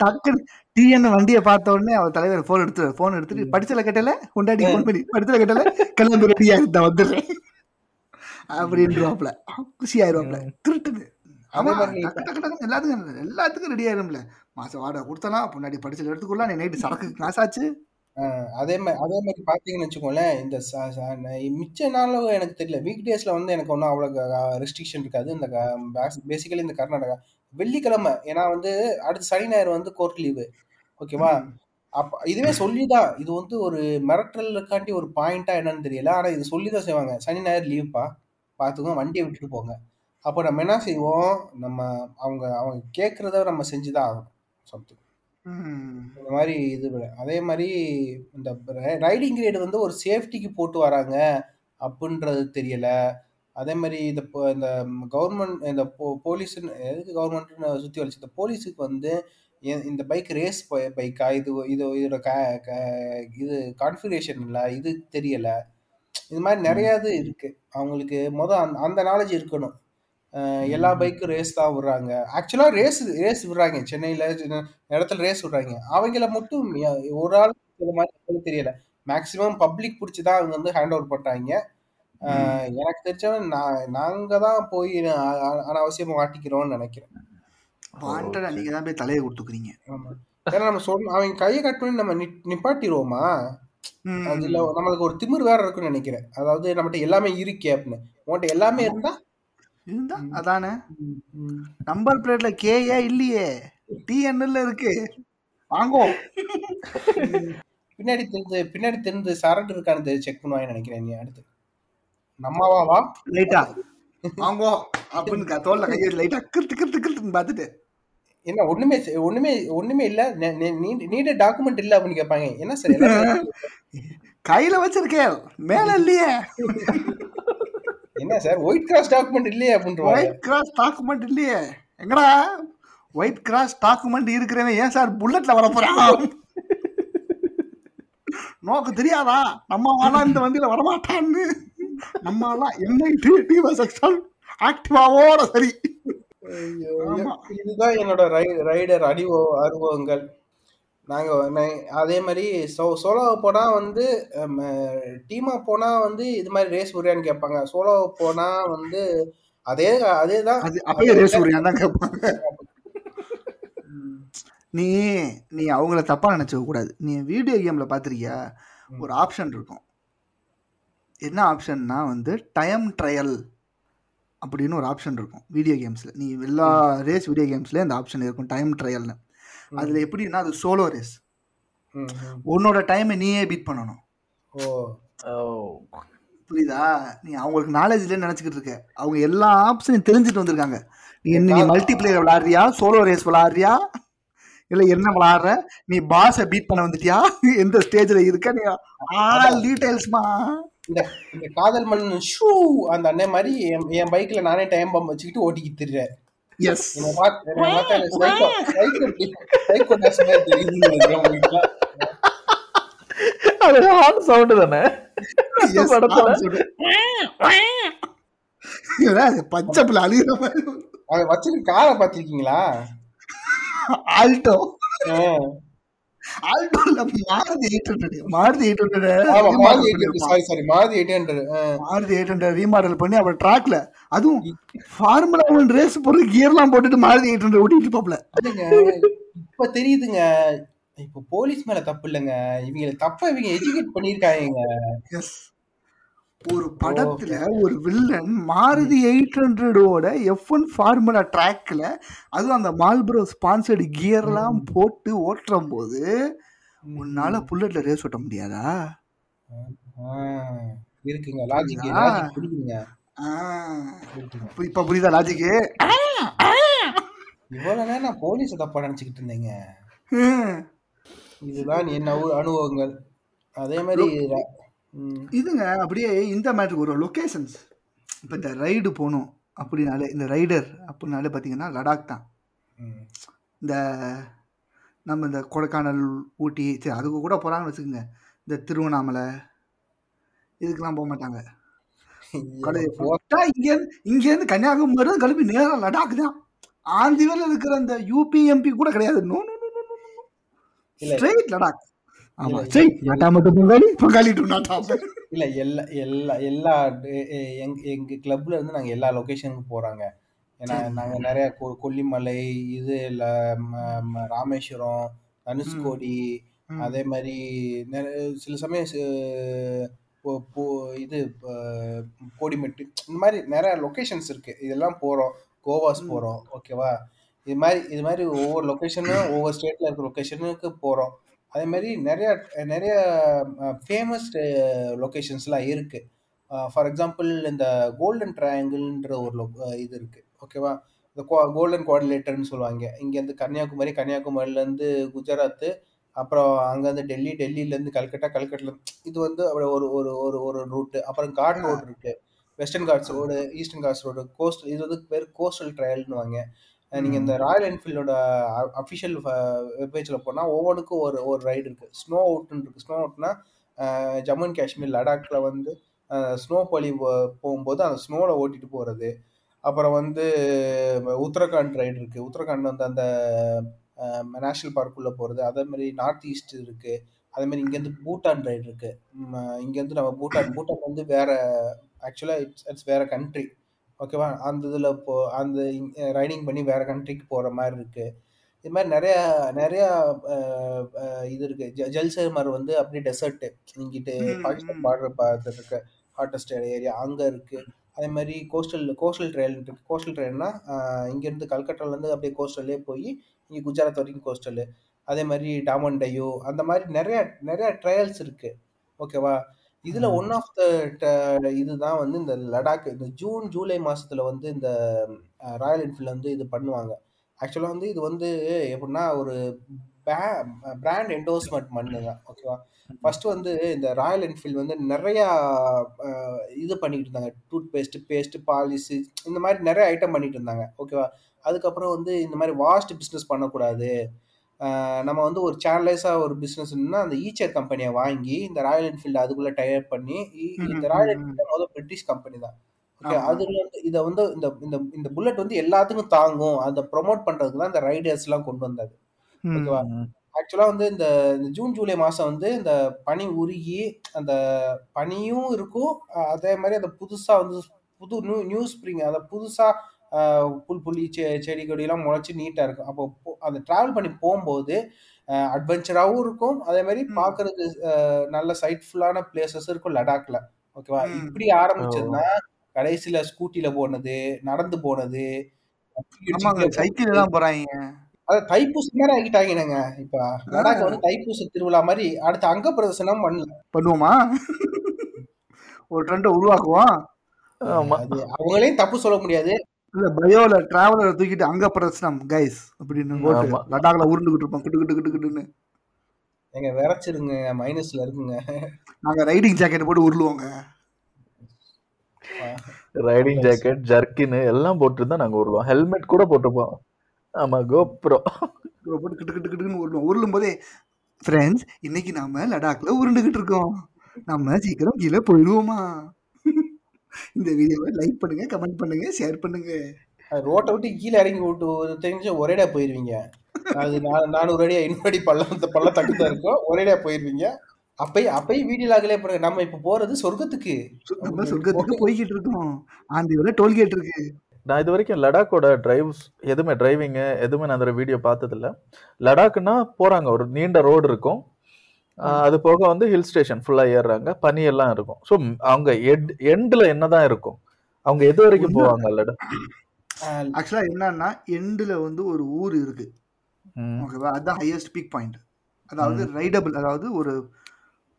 டக்குன்னு டிஎன் வண்டியை பார்த்த உடனே அவர் தலைவர் போன் எடுத்து போன் எடுத்துட்டு படிச்சல கட்டல? கொண்டாடி போன் பண்ணி படிச்சல கட்டல? கிளம்பு ரெடியா இருந்தா வந்துடுறேன். அப்படின்றாப்ல குஷி டக்கு டக்குன்னு எல்லாத்துக்கும் எல்லாத்துக்கும் ரெடி ஆயிரும்ல. மாசம் வாடகை கொடுத்தலாம் பொண்டாடி படிச்சல எடுத்துக்கலாம் நீ நைட்டு சரக்கு காசாச்சு அதே மாதிரி அதே மாதிரி பாத்தீங்கன்னு வச்சுக்கோங்களேன் இந்த ச- ச- ந- மிச்ச நாளும் எனக்கு தெரியல. வீக் டேஸ்ல வந்து எனக்கு ஒன்றும் அவ்வளோ ரெஸ்ட்ரிக்ஷன் இருக்காது. இந்த பேசிக்கலி இந்த கர்நாடகா. வெள்ளிக்கிழமை ஏன்னா வந்து அடுத்த சனி ஞாயிறு வந்து கோர்ட் லீவு ஓகேவா ம். அப்ப இதுவே சொல்லிதான். இது வந்து ஒரு மிரட்டலுக்காண்டி ஒரு பாயிண்டா என்னன்னு தெரியல. ஆனா இது சொல்லிதான் செய்வாங்க. சனி ஞாயிறு லீவுப்பா பாத்துக்கோ வண்டியை விட்டுட்டு போங்க. அப்போ நம்ம என்ன செய்வோம்? நம்ம அவங்க அவங்க கேட்கறத நம்ம செஞ்சுதான் ஆகணும். சம்திங் ம். இந்த மாதிரி இது அதே மாதிரி இந்த ரைடிங் கிரேடு வந்து ஒரு சேஃப்டிக்கு போட்டு வராங்க அப்படின்றது தெரியல. அதே மாதிரி இந்த பொ- இந்த கவர்மெண்ட் இந்த போலீஸ் எதுக்கு கவர்மெண்ட்னு சுற்றி வலிச்சு இந்த போலீஸுக்கு வந்து எ- இந்த பைக் ரேஸ் பைக்கா? இது இது இதோட க க- இது கான்ஃபிகரேஷன் இல்லை இது தெரியல. இது மாதிரி நிறைய இது இருக்கு. அவங்களுக்கு மொதல் அந்த அந்த நாலேஜ் இருக்கணும். எல்லா பைக்கும் ரேஸ் தான் விடுறாங்க. ஆக்சுவலா ரேஸ் ரேஸ் விடுறாங்க. சென்னையில சின்ன இடத்துல ரேஸ் விடுறாங்க. அவங்கள மட்டும் ஒரு ஆள் மாதிரி தெரியல. மேக்சிமம் பப்ளிக் பிடிச்சி தான் அவங்க வந்து ஹேண்ட் ஓவர் பண்றாங்க எனக்கு தெரிஞ்சவன் நான் நாங்க தான் போய் அனாவசியமா மாட்டிக்கிறோம்னு நினைக்கிறேன். வாண்டடா நீங்க தான் போய் தலையை கொடுத்துக்கிறீங்க. ஏன்னா நம்ம சொன்ன அவங்க கையை கட்டணும்னு நம்ம நிப்பாட்டிடுவோமா? ம். அதுல நம்மளுக்கு ஒரு திமிர் வேற இருக்குன்னு நினைக்கிறேன். அதாவது நம்மகிட்ட எல்லாமே இருக்கே அப்படின்னு. உன்கிட்ட எல்லாமே இருந்தா இருந்தா அதானே. நம்பர் பிளேட்ல கேஏ இல்லையே. டிஎன்எல்ல இருக்கு. வாங்கோ. பின்னாடி தெரிஞ்சு பின்னாடி தெரிஞ்சு சரட்டு இருக்கான்னு செக் பண்ணுவாங்கன்னு நினைக்கிறேன் நீ அடுத்து. நம்மவா வா. லைட்டா வாங்கோ. அப்படின்னு தோல்ல கையை லைட்டா கிருத்து கிருத்து கிருத்துன்னு பார்த்துட்டு. என்ன ஒண்ணுமே ஒண்ணுமே ஒண்ணுமே இல்ல. நீட டாக்குமெண்ட் இல்ல அப்படின்னு கேட்பாங்க. என்ன சார்? கையில வச்சிருக்கேன். மேல இல்லையே. என்ன சார் ஒயிட் கிராஸ் டாக்குமெண்ட் இல்லையே அப்படின்றவாங்க ஒயிட் கிராஸ் டாக்குமெண்ட் இல்லையே. எங்கடா? ஒயிட் கிராஸ் டாக்குமெண்ட் இருக்கிறவன் ஏன் சார் புல்லட்ல வர போறான் நோக்கு தெரியாதா? நம்ம ஆளா இந்த வண்டியில வரமாட்டான்னு. நம்ம ஆளா என்ன டிவசெக்ஷன் ஆக்டிவாவோட சரி. இதுதான் என்னோட ரைடர் அடிவோ அனுபவங்கள். நாங்க நான் அதே மாதிரி சோ சோலோ போனா வந்து டீமா போனா வந்து இது மாதிரி ரேஸ் விடுறியான்னு கேட்பாங்க. சோலோ போனா வந்து அதே அதே தான் அப்பயே ரேஸ் விடுறியான்னு தான் கேட்பாங்க. நீ நீ அவங்கள தப்பா நினைச்சுக்க கூடாது. நீ வீடியோ கேம்ல பாத்திருக்கியா? ஒரு ஆப்ஷன் இருக்கும். என்ன ஆப்ஷன்னா வந்து டைம் ட்ரையல் அப்படின்னு ஒரு ஆப்ஷன் இருக்கும். வீடியோ கேம்ஸில் நீ எல்லா ரேஸ் வீடியோ கேம்ஸ்லேயும் அந்த ஆப்ஷன் இருக்கும். டைம் ட்ரையல்னு அதில் எப்படின்னா அது சோலோ ரேஸ். உன்னோட டைமை நீயே பீட் பண்ணணும். ஓ. புரியுதா? நீ அவங்களுக்கு நாலேஜ் இல்லைன்னு நினச்சிக்கிட்டு இருக்க. அவங்க எல்லா ஆப்ஷனையும் தெரிஞ்சுட்டு வந்திருக்காங்க. நீ என்ன நீ மல்டி பிளேயர் விளாடுறியா சோலோ ரேஸ் விளாடுறியா இல்லை என்ன விளாடுற நீ பாஸை பீட் பண்ண வந்துட்டியா? எந்த ஸ்டேஜில் இருக்க நீ? ஆல் டீடைல்ஸ்மா இந்த இந்த காதல் மண் ஷூ அந்த அண்ணன் மாதிரி என் என் பைக்ல நானே டைம் பம்ப் வச்சுக்கிட்டு ஓட்டிக்கிட்டு திரிறேன் psycho- psycho- psycho dash மாதிரி தெரியுதுன்னு நினைக்கிறேன் உங்களுக்குலாம். அது ஹார்ன் சவுண்ட் தானே படத்துல பச்சை பிள்ளை அழுகிற மாதிரி அவன் வச்சிருக்க காரை பார்த்திருக்கீங்களா ஆல்டோ ஆ. ஆல்டோல Maruti eight hundred Maruti eight sorry sorry Maruti eight hundred Maruti eight hundred remodel பண்ணி அப்புறம் ட்ராக்ல அதுவும் ஃபார்முலா ஒன் ரேஸ் போட்டு கியர்லாம் போட்டுட்டு மாருதி எயிட் ஹண்ட்ரட் ஓட்டிட்டு இல்லைங்க இப்ப தெரியுதுங்க. இப்ப போலீஸ் மேல தப்பு இல்லைங்க. இவங்க தப்ப இவங்க எஜுகேட் பண்ணிருக்காங்க ஒரு படத்துல ஒரு வில்லன் மாருதி எயிட் ஹண்ட்ரடோட எஃப் ஒன் ஃபார்முலா ட்ராக்ல அதுவும் அந்த மால்பரோ ஸ்பான்சர்டு கியர்லாம் போட்டு ஓட்டுறும் போது உன்னால புல்லட்ல ரேஸ் ஓட்ட முடியாதா? இருக்குங்க. லாஜிக். லாஜிக். இப்ப- புரியுதா லாஜிக்கு இவ்வளவு நேரம் நான் போலீஸை தப்பா நினைச்சுக்கிட்டு இருந்தேங்க. இதுதான் என் அனு- அனுபவங்கள். அதே மாதிரி ம், இதுங்க அப்படியே இந்த மேட்ருக்கு ஒரு லொக்கேஷன்ஸ் இப்போ இந்த ரைடு போகணும் அப்படின்னாலே இந்த ரைடர் அப்படின்னாலே பார்த்தீங்கன்னா லடாக் தான். ம், இந்த நம்ம இந்த கொடைக்கானல் ஊட்டி சரி அதுக்கு கூட போகிறாங்கன்னு வச்சுக்கோங்க. இந்த திருவண்ணாமலை இதுக்கெல்லாம் போக மாட்டாங்க. கடையை போ- போட்டா இங்கேருந்து இங்கேருந்து கன்னியாகுமரி தான் கிளம்பி நேரா லடாக் தான். ஆந்திரில் இருக்கிற அந்த யூபிஎம்பி கூட கிடையாது. நோ நோ நோ நோ இல்ல. ஸ்ட்ரெயிட் லடாக். ஆமா. இல்ல, சரி நாட்டா மட்டும் பொங்காளி? பொங்காளி டு நாட்டா இல்ல எல்லா எல்லா எல்லா எங்க எங்க கிளப்ல இருந்து நாங்க எல்லா லொகேஷனுக்கும் போறாங்க. ஏன்னா. நாங்க நிறைய கொ- கொல்லிமலை இது இல்ல ராமேஸ்வரம் தனுஷ்கோடி. அதே மாதிரி சில சமயம் இது கோடிமெட்டு இந்த மாதிரி நிறைய லொகேஷன்ஸ் இருக்கு. இதெல்லாம் போறோம். கோவாஸ். போறோம். ஓகேவா? இது மாதிரி இது மாதிரி ஒவ்வொரு லொகேஷனும் ஒவ்வொரு ஸ்டேட்ல இருக்க லொகேஷனுக்கு போறோம். அதே மாதிரி நிறைய நிறைய ஃபேமஸ் லொகேஷன்ஸ்லாம் இருக்கு. ஃபார் எக்ஸாம்பிள் இந்த கோல்டன் ட்ரையாங்கிள்ன்ற ஒரு அஹ் இது இருக்கு. ஓகேவா இந்த கோல்டன் குவாடிலேட்டர்னு சொல்லுவாங்க. இங்கேருந்து கன்னியாகுமரி கன்னியாகுமரியிலேருந்து குஜராத் அப்புறம் அங்கேருந்து டெல்லி டெல்லியிலேருந்து கல்கட்டா கல்கட்டில் இது வந்து அப்படி ஒரு ஒரு ஒரு ஒரு ரூட்டு அப்புறம் காட் ஆ. ரோடு இருக்கு. Western Ghats road Eastern Ghats road coast இது வந்து பேர் கோஸ்டல் ட்ரையல்னு வாங்க. நீங்கள் இந்த ராயல் என்ஃபீல்டோட அஃபிஷியல் வெப்பேஜில் போனால் ஒவ்வொன்றுக்கும் ஒரு ஒரு ரைடு இருக்குது ஸ்னோ அவுட்னு இருக்குது ஸ்னோ அவுட்னா ஜம்மு அண்ட் காஷ்மீர் லடாக்ல வந்து ஸ்னோ பழி போகும்போது அந்த ஸ்னோவில் ஓட்டிட்டு போகிறது அப்புறம் வந்து உத்தரகாண்ட் ரைடு இருக்குது உத்தரகாண்ட் வந்து அந்த நேஷ்னல் பார்க்குள்ளே போகிறது அதே மாதிரி நார்த் ஈஸ்ட் இருக்குது அதே மாதிரி இங்கேருந்து பூட்டான் ரைடு இருக்குது இங்கேருந்து நம்ம பூட்டான் பூட்டான் வந்து வேற ஆக்சுவலாக இட்ஸ் இட்ஸ் வேற கண்ட்ரி ஓகேவா? அந்த இதில் இப்போ அந்த ரைடிங் பண்ணி வேற கண்ட்ரிக்கு போகிற மாதிரி இருக்கு. இது மாதிரி நிறைய நிறைய இது இருக்கு. ஜ- ஜல்சர்மர் வந்து அப்படியே டெசர்ட் இங்கிட்டு பாகிஸ்தான். பார்டர் பார்த்து இருக்க ஹாட்டஸ்ட் ஏரியா அங்கே இருக்கு. அதே மாதிரி கோஸ்டல் கோஸ்டல் ட்ரெயில் இருக்கு. கோஸ்டல் ட்ரெயில்னா இங்கேருந்து கல்கட்டாலேருந்து அப்படியே கோஸ்டல்லே போய் இங்கே குஜராத் வரைக்கும் கோஸ்டல் அதே மாதிரி டாமன் டையூ அந்த மாதிரி நிறைய நிறைய ட்ரையல்ஸ் இருக்கு. ஓகேவா? இதுல. ஒன் ஆஃப் த இதுதான் வந்து இந்த லடாக் இந்த ஜூன் ஜூலை மாசத்துல வந்து இந்த ராயல் என்ஃபீல்ட் வந்து இது பண்ணுவாங்க. ஆக்சுவலா வந்து இது வந்து எப்படின்னா ஒரு பிராண்ட் என்டோர்ஸ்மெண்ட் பண்ணுங்க ஓகேவா ஃபர்ஸ்ட் வந்து இந்த ராயல் என்ஃபீல்ட் வந்து நிறைய இது பண்ணிட்டு இருந்தாங்க. டூத் பேஸ்ட் பேஸ்ட் பாலிஷ் இந்த மாதிரி நிறைய ஐட்டம் பண்ணிட்டு இருந்தாங்க ஓகேவா அதுக்கப்புறம் வந்து இந்த மாதிரி வாஸ்ட் பிஸ்னஸ் பண்ணக்கூடாது. நம்ம வந்து ஒரு சேனலைஸாக ஒரு பிஸ்னஸ்னா அந்த ஈச்சர் கம்பெனியை வாங்கி இந்த ராயல் என்ஃபீல்டு அதுக்குள்ளே டைப் பண்ணி இந்த ராயல் என்ஃபீல்டு முதல் பிரிட்டிஷ் கம்பெனி தான். ஓகே. அதுல வந்து இதை வந்து இந்த இந்த இந்த புல்லட் வந்து எல்லாத்துக்கும் தாங்கும். அதை ப்ரொமோட் பண்றதுக்கு தான் இந்த ரைடர்ஸ்லாம் கொண்டு வந்தது. ஓகேவா? ஆக்சுவலாக வந்து இந்த இந்த ஜூன் ஜூலை மாதம் வந்து இந்த பனி உருகி அந்த பனியும் இருக்கும். அதே மாதிரி அந்த புதுசாக வந்து புது நியூ நியூ ஸ்ப்ரிங் அந்த புதுசாக புல் புள்ளி செ செடி கொடியெல்லாம் முளைச்சி நீட்டாக இருக்கும். அப்போ அந்த ட்ராவல் பண்ணி போகும்போது அட்வென்ச்சராகவும் இருக்கும். அதே மாதிரி. பார்க்கறதுக்கு நல்ல சைட்ஃபுல்லான பிளேசஸ் இருக்கும் லடாக்ல. ஓகேவா. இப்படி ஆரம்பிச்சதுன்னா கடைசியில ஸ்கூட்டில போனது நடந்து போனது சைக்கிள் தான் போறாங்க. அது தைப்பூசம் மாதிரி ஆகிட்டாங்கங்க. இப்ப லடாக் வந்து தைப்பூச திருவிழா மாதிரி அடுத்து அங்க பிரதர்சனம் பண்ணல. பண்ணுவோமா? ஒரு ட்ரெண்டை உருவாக்குவோம். அவங்களையும் தப்பு சொல்ல முடியாது. இல்ல பயோல டிராவலரை தூக்கிட்டு அங்க பிரச்சனம் கைஸ் அப்படின்னு. லடாக்ல உருண்டுகிட்டு இருப்போம் கிட்டு கிட்டு கிட்டு கிட்டுன்னு. எங்க விரைச்சிருங்க மைனஸ்ல இருக்குங்க. நாங்க ரைடிங் ஜாக்கெட் போட்டு உருளுவோங்க. ரைடிங் ஜாக்கெட் ஜர்க்கின் எல்லாம் போட்டுருந்தா நாங்க வருவோம் ஹெல்மெட் கூட போட்டிருப்போம் ஆமா கோப்ரோ போட்டு கிட்டு கிட்டு கிட்டுன்னு உருளுவோம். உருளும் போதே ஃப்ரெண்ட்ஸ் இன்னைக்கு நாம லடாக்ல உருண்டுகிட்டு இருக்கோம். நம்ம சீக்கிரம் கீழே போயிடுவோமா? இந்த வீடியோவை லைக் பண்ணுங்க கமெண்ட் பண்ணுங்க ஷேர் பண்ணுங்க. ரோட்டை விட்டு கீழே இறங்கி விட்டு ஒரு தெரிஞ்சு ஒரேடா போயிருவீங்க. அது நானூறு அடி ஐநூறு அடி பள்ளம் பள்ளத்தக்கு தான் இருக்கும். ஒரேடா போயிருவீங்க. அப்பயும் அப்பயும் வீடியோ ஆகலே போறேன் நம்ம இப்ப போறது சொர்க்கத்துக்கு. நம்ம சொர்க்கத்துக்கு போய்கிட்டு இருக்கோம். ஆந்தியில டோல்கேட் இருக்கு. நான் இது வரைக்கும் லடாக்கோட டிரைவ்ஸ் எதுவுமே டிரைவிங்கு எதுவுமே நான் அந்த வீடியோ பார்த்ததில்ல. லடாக்னா போறாங்க. ஒரு நீண்ட ரோடு இருக்கும். அது போக வந்து ஹில் ஸ்டேஷன் ஃபுல்லா ஏறுறாங்க. பனி எல்லாம் இருக்கும் ஸோ அவங்க எட் எண்டில் என்னதான் இருக்கும்? அவங்க எது வரைக்கும் போவாங்க லடாக் ஆஹ் ஆக்சுவலா என்னன்னா எண்டுல வந்து ஒரு ஊர் இருக்கு. ஓகேவா அதுதான் ஹையஸ்ட் பீக் பாயிண்ட் அதாவது ரைடபிள் அதாவது ஒரு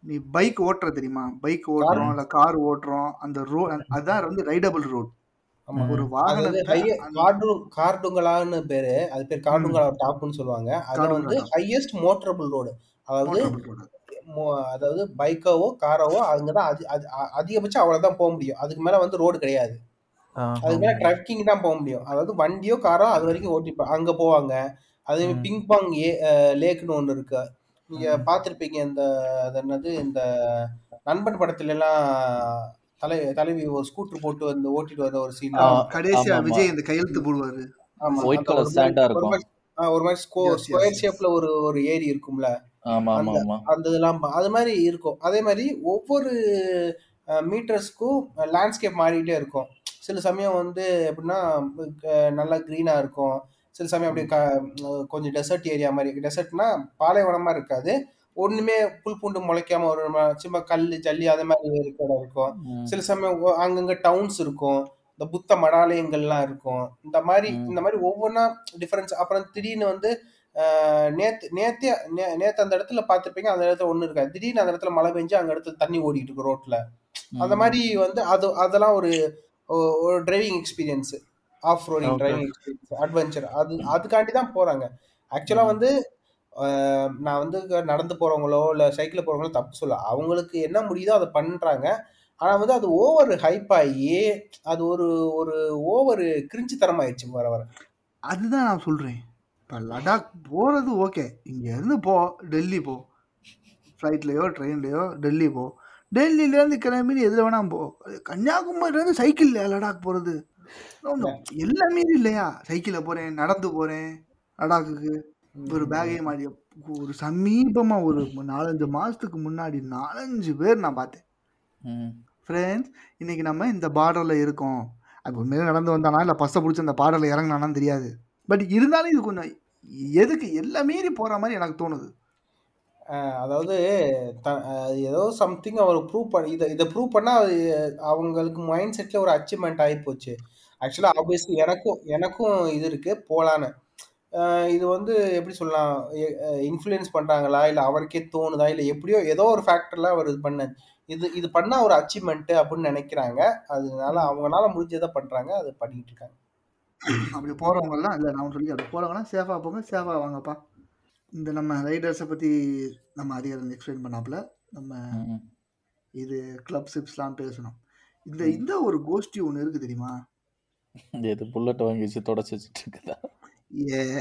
நீ பைக் ஓட்டுற தெரியுமா? பைக் ஓட்டுறோம் இல்ல கார் ஓட்டுறோம் அந்த ரோட் அதான் வந்து ரைடபிள் ரோட். ஒரு கார்டுங்களான்னு பேரு. அது பேர் கார்டுங்களா டாப்னு சொல்லுவாங்க. அது வந்து. ஹையஸ்ட் மோட்டரபிள் ரோடு அதாவது அதாவது பைக்கவோ காரவோ அங்கதான் அதி- அதி- அ- அதிகபட்சம் அவ்வளவுதான் போக முடியும். அதுக்கு மேல வந்து ரோடு கிடையாது. அதுக்கு மேல ட்ரக்கிங் தான் போக முடியும். அதாவது வண்டியோ காரோ அது வரைக்கும் ஓட்டிப்பா அங்க போவாங்க. அதே. பிங் பாங் ஏ லேக்னு ஒன்று இருக்கு. நீங்க பார்த்திருப்பீங்க இந்த அது என்னது இந்த நண்பன் படத்துல எல்லாம் தலை தலைவி ஒரு ஸ்கூட்டர் போட்டு வந்து ஓட்டிட்டு வர ஒரு சீன் ஆ. கடைசியா. விஜய் இந்த கையெழுத்து போடுவாரு. ஒரு மாதிரி ஸ்கொயர். ஷேப்ல ஒரு ஒரு ஏரி இருக்கும்ல. அந்த இதெல்லாம் அது மாதிரி இருக்கும். அதே மாதிரி ஒவ்வொரு மீட்டர்ஸ்க்கும் லேண்ட்ஸ்கேப் மாறிட்டே இருக்கும். சில சமயம் வந்து எப்படின்னா நல்லா க்ரீனாக இருக்கும். சில சமயம் க அஹ், கொஞ்சம் டெசர்ட் ஏரியா மாதிரி டெசர்ட்னா பாலைவனமாக இருக்காது. ஒண்ணுமே புல் பூண்டு முளைக்காம ஒரு சும்மா கல் ஜல்லி அது மாதிரி இருக்கிற இருக்கும். சில சமயம் அங்கங்க டவுன்ஸ் இருக்கும். இந்த புத்த மடாலயங்கள்லாம் இருக்கும். இந்த மாதிரி. இந்த மாதிரி ஒவ்வொன்றா டிஃபரன்ஸ் அப்புறம் திடீர்னு வந்து நேத்து நேத்தே நே- நேத்து அந்த இடத்துல பார்த்திருப்பீங்க அந்த இடத்துல ஒண்ணு இருக்காது. திடீர்னு அந்த இடத்துல மழை பெஞ்சு அங்க இடத்துல தண்ணி ஓடிட்டு இருக்கு ரோட்ல. அந்த மாதிரி வந்து அது அதெல்லாம் ஒரு ஒரு driving experience of roading. Driving experience adventure அது அதுக்காண்டி தான் போறாங்க. ஆக்சுவலா வந்து நான் வந்து நடந்து போறவங்களோ இல்ல சைக்கிள் போறவங்களோ தப்பு சொல்ல அவங்களுக்கு என்ன முடியுதோ அதை பண்றாங்க. ஆனா வந்து அது ஓவர் ஹைப் ஆகி அது ஒரு ஒரு ஓவர் கிரிஞ்சு தரமாயிடுச்சு வர வர. அதுதான் நான் சொல்றேன். இப்போ லடாக் போறது ஓகே. இங்க இருந்து போ டெல்லி போ. ஃப்ளைட்லயோ ட்ரெயின்லயோ டெல்லி போ. டெல்லியிலேருந்து கிளம்பி எதில் வேணாம் போ. கன்னியாகுமரியிலேருந்து சைக்கிள் இல்லையா லடாக் போகிறது எல்லாமே இல்லையா? சைக்கிளில் போகிறேன் நடந்து போகிறேன் லடாக்குக்கு. ஒரு பேக்கையும் மாடி ஒரு சமீபமாக ஒரு நாலஞ்சு மாதத்துக்கு முன்னாடி நாலஞ்சு பேர் நான் பார்த்தேன். ம். ஃப்ரெண்ட்ஸ் இன்னைக்கு நம்ம இந்த பார்டரில் இருக்கோம். அது உண்மையிலே நடந்து வந்தானா? இல்லை பஸ்ஸை பிடிச்சி அந்த பார்டரில் இறங்கினானான்னு தெரியாது. பட் இருந்தாலும் இது கொஞ்சம் எதுக்கு? எல்லாம் மீறி போகிற மாதிரி எனக்கு தோணுது. அதாவது த- ஏதோ சம்திங் அவர் ப்ரூவ் பண்ண இதை இதை ப்ரூவ் பண்ணால் அவங்களுக்கு மைண்ட் செட்டில் ஒரு அச்சீவ்மெண்ட் ஆகி போச்சு. ஆக்சுவலாக ஆப்வியஸ்லி எனக்கும் எனக்கும் இது இருக்குது போகலான்னு இது வந்து எப்படி சொல்லலாம் இன்ஃப்ளூயன்ஸ் பண்ணுறாங்களா இல்லை அவருக்கே தோணுதா இல்லை எப்படியோ ஏதோ ஒரு ஃபேக்டரில் அவர் இது பண்ண இது இது பண்ணால் ஒரு அச்சீவ்மெண்ட்டு அப்படின்னு நினைக்கிறாங்க. அதனால அவங்களால முடிஞ்சதை பண்ணுறாங்க அது பண்ணிட்டு இருக்காங்க. அப்படி போகிறவங்கலாம் இல்லை நான் சொல்லி அப்படி போகிறவங்களாம் சேஃபாக போங்க சேஃபாக வாங்கப்பா. இந்த நம்ம ரைடர்ஸை பற்றி நம்ம அதிகாரம் எக்ஸ்பிளைன் பண்ணாப்புல. நம்ம. இது கிளப் சிப்ஸ்லாம் பேசணும். இந்த இந்த ஒரு கோஷ்டி ஒன்று இருக்குது தெரியுமா? இது புல்லட் வாங்கி வச்சு தொடச்சி வச்சுட்டு இருக்குதா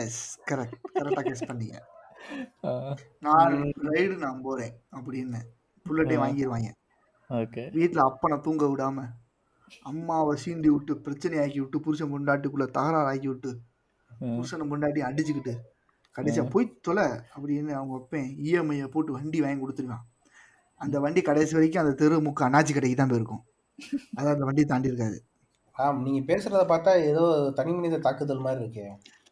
எஸ் கரெக்ட் கரெக்டாக கெஸ் பண்ணீங்க. நான் ரைடு நான் போகிறேன் அப்படின்னு. புல்லட்டே வாங்கிடுவாங்க ஓகே. வீட்டில் அப்பனை தூங்க விடாம. அம்மாவை சீண்டி விட்டு பிரச்சனை ஆக்கி விட்டு புருஷன் பொண்டாட்டிக்குள்ள தகராறு ஆக்கி விட்டு. புருஷனை பொண்டாட்டி அடிச்சுக்கிட்டு கடைசியா போய் தொலை அப்படின்னு அவங்க வைப்பேன் இஎம்ஐயை போட்டு வண்டி வாங்கி கொடுத்துருவான் அந்த வண்டி கடைசி வரைக்கும் அந்த தெரு முக்கு அண்ணாச்சி கடைக்கு தான் போயிருக்கும். அதான் அந்த வண்டி தாண்டி இருக்காது. ஆம் நீங்கள் பேசுகிறத பார்த்தா ஏதோ தனி மனித தாக்குதல் மாதிரி இருக்கே.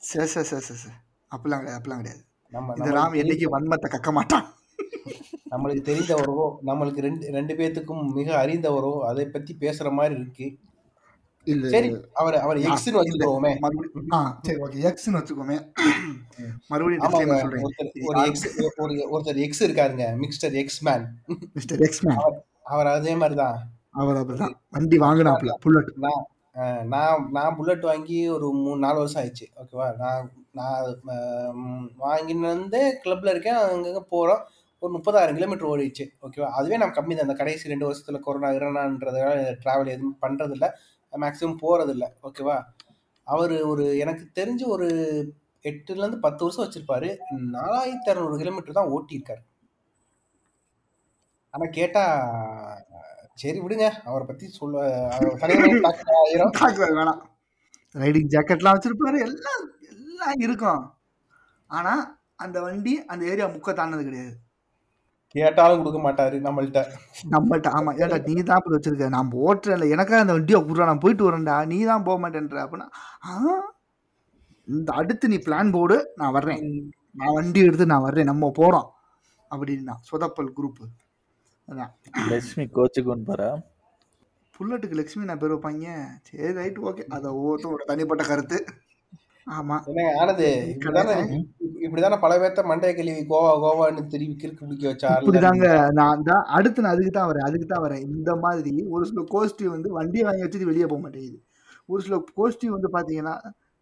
சே சே சே சே சே. அப்படிலாம் கிடையாது அப்படிலாம் கிடையாது. நம்ம இந்த ராம் என்னைக்கு வன்மத்தை கக்க மாட்டான்? நம்மளுக்கு தெரிந்தவரோ நம்மளுக்கு ரெண்டு ரெண்டு பேத்துக்கும் மிக அறிந்தவரோ அதை பத்தி பேசுற மாதிரி இருக்கு. சரி அவர் அவர் எக்ஸ்னு வச்சுக்கோமே. சரி ஓகே எக்ஸ்னு வச்சுக்கோமே. மறுபடியும் ஒரு எக்ஸ் ஒரு ஒருத்தர் எக்ஸ் இருக்காருங்க mister X man mister X man அவர் அதே மாதிரி தான் அவர் அப்படிதான். வண்டி வாங்கினாப்ல புல்லட். நான் நான் நான் புல்லட் வாங்கி ஒரு மூணு நாலு வருஷம் ஆயிடுச்சு ஓகேவா நான் நான் அஹ், வாங்கின்னு வந்து கிளப்ல இருக்கேன் அங்கங்க போகிறோம் ஒரு முப்பதாயிரம் கிலோமீட்டர் ஓடிச்சு ஓகேவா அதுவே நம்ம கம்மி தான். அந்த கடைசி ரெண்டு வருஷத்துல கொரோனா இரணான்றதால டிராவல் எதுவும் பண்றதில்ல. மேக்ஸிமம் போறதில்ல. ஓகேவா அவர் ஒரு எனக்கு தெரிஞ்சு ஒரு எட்டுல இருந்து பத்து வருஷம் வச்சிருப்பாரு. நாலாயிரத்தி அறநூறு கிலோமீட்டர் தான் ஓட்டியிருக்காரு. ஆனா கேட்டா சரி விடுங்க. அவரை பத்தி சொல்ல வேணாம். ரைடிங் ஜாக்கெட்லாம் வச்சிருப்பாரு. எல்லாம் எல்லாம் இருக்கும். ஆனா அந்த வண்டி அந்த ஏரியா முக்க தாண்டது கிடையாது. கேட்டாலும் கொடுக்க மாட்டாரு நம்மள்ட்ட. நம்மள்ட்ட ஆமா. ஏன்டா நீ தான் அப்படி வச்சிருக்க? நான் ஓட்டுறேன்ல. எனக்கா அந்த வண்டியை விட்றா? நான் போயிட்டு வரேன்டா. நீ தான் போக மாட்டேன்ற அப்படின்னா இந்த அடுத்து நீ பிளான் போடு. நான் வர்றேன். நான் வண்டி எடுத்து நான் வர்றேன். நம்ம போறோம். அப்படின்னா சொதப்பல் குரூப் அதான். லட்சுமி கோச்சுக்கு புல்லட்டுக்கு லக்ஷ்மி நான் பேர் வைப்பாங்க? சரி ரைட் ஓகே. அதை ஒவ்வொருத்தரோட தனிப்பட்ட கருத்து. ஆமா. என்ன ஆனது? இப்படிதானே பல பேர்த்த மண்டைய கழுவி கோவா கோவான்னு திரும்பி கிறுக்கு பிடிக்க வச்ச இப்படிதாங்க நான் தான். அடுத்து நான் அதுக்கு தான் வரேன் அதுக்கு தான் வரேன். இந்த மாதிரி ஒரு சில கோஷ்டி வந்து வண்டியை வாங்கி வச்சுட்டு வெளியே போக மாட்டேங்குது. ஒரு சில கோஷ்டி வந்து பாத்தீங்கன்னா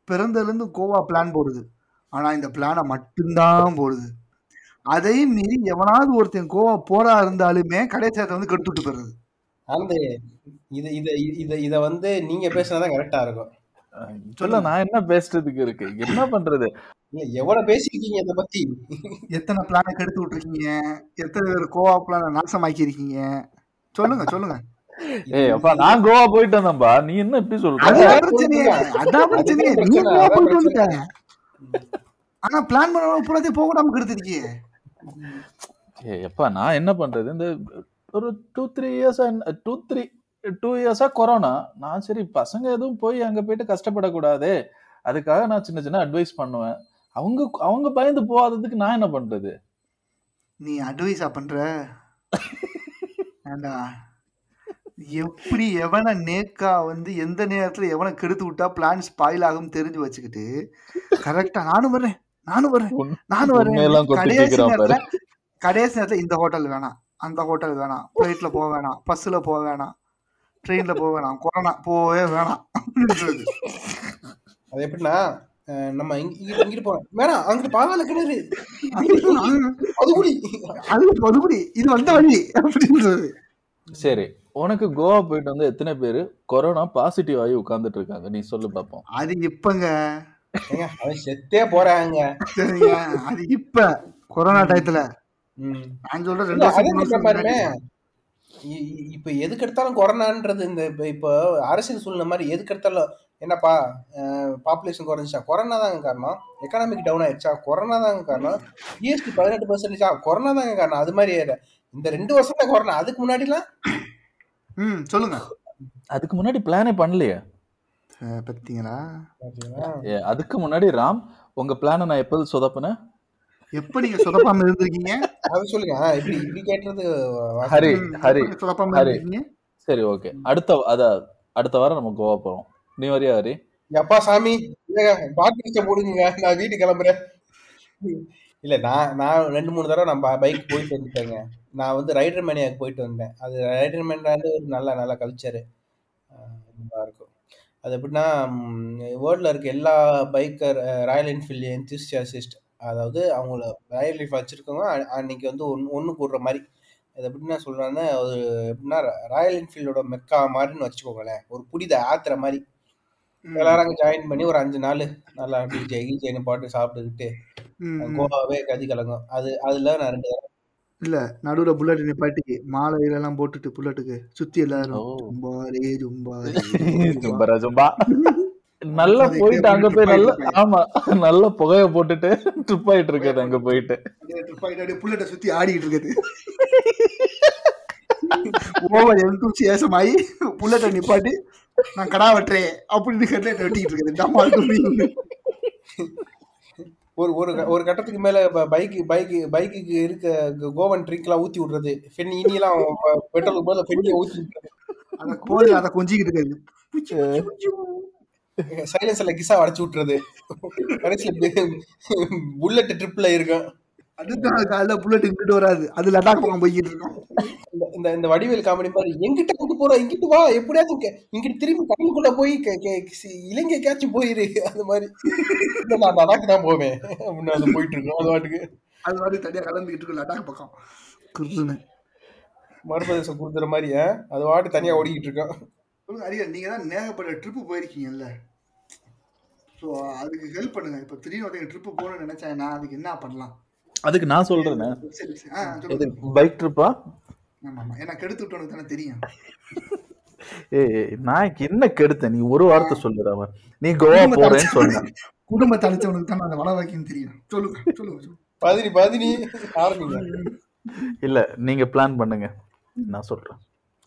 பிறந்ததுலேருந்து கோவா பிளான் போடுது. ஆனா இந்த பிளானை மட்டும்தான் போடுது. அதையும் மீறி எவனாவது ஒருத்தன் கோவா போறா இருந்தாலுமே கடைசியத்தை வந்து கெடுத்து விட்டு போயிடுறது. ஆனது இது இத இத இத வந்து நீங்க பேசுனதான் கரெக்டா இருக்கும். சொல்ல நான் என்ன பேசுறதுக்கு இருக்கு? என்ன பண்றது? இல்ல எவ்வளவு பேசிருக்கீங்க இத பத்தி? எத்தனை பிளானை கெடுத்து விட்டுருக்கீங்க? எத்தனை பேர் கோவா பிளான நாசமாக்கி இருக்கீங்க சொல்லுங்க சொல்லுங்க. ஏய் அப்பா நான் கோவா போயிட்டு வந்தேன்பா நீ என்ன இப்படி அது சொல்ற? அதான் பிரச்சனையே நீ கோவா போயிட்டு. வந்துட்ட. ஆனா பிளான் பண்ண பூராத்தையும் போக விடாம கெடுத்துருக்கியே ஏய் அப்பா நான் என்ன பண்றது? இந்த ஒரு டூ த்ரீ இயர்ஸா டூ த்ரீ டூ இயர்ஸா கொரோனா நான் சரி பசங்க எதுவும் போய் அங்க போயிட்டு கஷ்டப்படக்கூடாதே. அதுக்காக நான் சின்ன சின்ன அட்வைஸ் பண்ணுவேன். அவங்க அவங்க பயந்து போகாததுக்கு நான் என்ன பண்றது? நீ அட்வைஸா பண்ற? ஏண்டா? எப்படி எவனை நேக்கா வந்து எந்த நேரத்துல எவனை கெடுத்து விட்டா பிளான் ஸ்பாயில் ஆகும் தெரிஞ்சு வச்சுக்கிட்டு கரெக்டா நானும் வரேன் நானும் வரேன் உன்- நானும் வரேன் கொத்தி கடைசி. நேரத்துல கடைசி நேரத்துல இந்த ஹோட்டல் வேணாம் அந்த ஹோட்டல் வேணாம் ஃப்ளைட்ல போக வேணாம் பஸ்ல போக வேணாம் ட்ரெயின்ல போக வேணாம் கொரோனா போகவே வேணாம். அது எப்படின்னா நம்ம இங்க இங்க- இங்கிட்டு போறோம் வேணாம் அங்கிட்டு பாதாள கிணறு அது குடி. அது இது வந்த வழி அப்படின்றது. சரி உனக்கு கோவா போயிட்டு வந்து எத்தனை பேர்? கொரோனா பாசிட்டிவ் ஆகி உட்கார்ந்துட்டு இருக்காங்க. நீ சொல்லு பாப்போம். அது இப்பங்க. அவன் செத்தே போறாங்க. சரிங்க. அது இப்ப கொரோனா டயத்துல. நான் சொல்ற இல்ல, ரெண்டு பாருங்க முன்னாடி. இ- இ- இப்ப எதுக்கு எடுத்தாலும் கொரோனான்றது இந்த இப்ப இப்போ அரசியல் சூழ்நிலை மாதிரி எதுக்கு எடுத்தாலும் என்னப்பா பாப்புலேஷன் குறைஞ்சிச்சா? கொரோனா தாங்க காரணம். எக்கனாமிக் டவுன் ஆயிடுச்சா? கொரோனா தாங்க காரணம். ஜிஎஸ்டி பதினெட்டு பர்சன்டேஜா கொரோனா தாங்க காரணம். அது மாதிரி ஏற- இந்த ரெண்டு வருஷம் தான் கொரோனா. அதுக்கு முன்னாடிலாம்? ம் சொல்லுங்க. அதுக்கு முன்னாடி பிளானே பண்ணலையே. ஏ, அதுக்கு முன்னாடி ராம் உங்க பிளானை நான் எப்போது சொதப்பினேன்? எப்ப நீங்க சொதப்பாம இருந்திருக்கீங்க? அது சொல்லுங்க. இப்படி இப்படி கேட்டுறது வாசம். ஹரி ஹரி சொதப்பாம ஹரி. இருந்திருக்கீங்க? சரி ஓகே. அடுத்த அத அடுத்த வாரம் நம்ம கோவா போறோம். நீ வரியா ஹரி அப்பா சாமி. பாட்டு போடுங்க நான் வீட்டுக்கு கிளம்புறேன். இல்ல நான் நான் ரெண்டு மூணு தடவை நான் பைக் போயிட்டு வந்துட்டேங்க. நான் வந்து ரைடர் மேனியாக்கு போயிட்டு வந்தேன். அது ரைடர் மேன்றது ஒரு நல்ல நல்ல கல்ச்சரு நல்லா இருக்கும். அது எப்படின்னா வேர்ல்டில் இருக்க எல்லா பைக்கர் ராயல் என்ஃபீல்டு என்தியூசியாசிஸ்ட் அதாவது அவங்கள ராயல் என்ஃபீல்ட் வச்சுருக்கவங்க அன்னைக்கு வந்து ஒன்று ஒன்று கூடுற மாதிரி. அது எப்படின்னா சொல்கிறாங்கன்னா ஒரு எப்படின்னா ராயல் என்ஃபீல்டோட மெக்கா மாதிரின்னு வச்சுக்கோங்களேன். ஒரு புனித ஆத்துற மாதிரி. எல்லாரும் அங்கே ஜாயின் பண்ணி ஒரு அஞ்சு நாள் நல்லா டிஜே கீஜேன்னு பாட்டு சாப்பிட்டுக்கிட்டு. கோவாவே கதி கலங்கும். அது அதுல நான் ரெண்டு தடவை. இல்ல நடுவுல புல்லட் நிப்பாட்டி மாலை எல்லாம் போட்டுட்டு புல்லட்டுக்கு சுத்தி எல்லாரும். ஜும்பாரே ஜும்பாரே ஜும்பரா ஜும்பா. நல்லா போயிட்டு அங்க போய் நல்ல ஆமா நல்ல புகைய போட்டுட்டு ட்ரிப் ஆயிட்டு இருக்காது அங்க போயிட்டு. புல்லட்டை சுத்தி ஆடிட்டு இருக்குது ஓவர் எந்தூசியாசம் ஆகி புல்லட்டை நிப்பாட்டி நான் கடா வெட்டுறேன் அப்படின்னு ஹெட்லைட் வெட்டிட்டு இருக்குது. டமால். ஒரு ஒரு ஒரு கட்டத்துக்கு மேல பைக் பைக் பைக்குக்கு இருக்க கோவன் ட்ரிங்க் எல்லாம் ஊத்தி விடுறது. ஃபென் இனியெல்லாம் பெட்ரோலுக்கு போது ஃபென்னியை ஊத்தி விடுறது. அந்த கோழி அதை கொஞ்சிக்கிட்டு இருக்குது. சைலன்ஸ்ல கிசா அடைச்சு விட்டுறது. கடைசியில புல்லட் ட்ரிப்ல இருக்கும் அடுத்த காலைல புல்லட் இங்கிட்டு வராது. அது லடாக் பக்கம் போய்கிட்டு இருக்கோம் இந்த இந்த வடிவேல் காமெடி மாதிரி எங்கிட்ட கூட்டு போற இங்கிட்டு வா எப்படியாவது இங்க இங்கிட்டு திரும்பி கடலுக்குள்ள போய் கே- கே- சி- இலங்கை கேட்சி போயிரு அது மாதிரி. இல்ல, நான் லடாக் தான் போவேன். அப்படின்னு அது போயிட்டு இருக்கோம் அது வாட்டுக்கு அது மாதிரி தனியா கலந்துக்கிட்டு இருக்கு லடாக் பக்கம். குருன்னு மறுபிரதேசம் கொடுக்குற மாதிரி? அது வாட்டு தனியா ஓடிக்கிட்டு இருக்கோம் அரியர் நீங்க தான் நேகப்பட்ட ட்ரிப்பு போயிருக்கீங்கல்ல? ஸோ அதுக்கு ஹெல்ப் பண்ணுங்க. இப்போ திடீர்னு ட்ரிப்பு போகணும்னு நினைச்சேன் நான் அதுக்கு என்ன பண்ணலாம்? அதுக்கு நான் சொல்றேனே. இது பைக் ட்ரிப்பா ஏன்னா கெடுத்து விட்டவனுக்கு தானே தெரியும். ஏய் நான் என்ன கெடுத்தேன் நீ ஒரு வார்த்தை சொல்லுற அவன். நீ கோவா போறேன்னு சொன்ன. குடும்பத்தை அழைச்சவனுக்கு தானே அந்த வள வைக்கணும் தெரியும். சொல்லுங்க சொல்லுங்க சொல்லுங்க. பதினி பதினி. ஆரம்பிங்க. இல்ல நீங்க பிளான் பண்ணுங்க. நான் சொல்றேன்.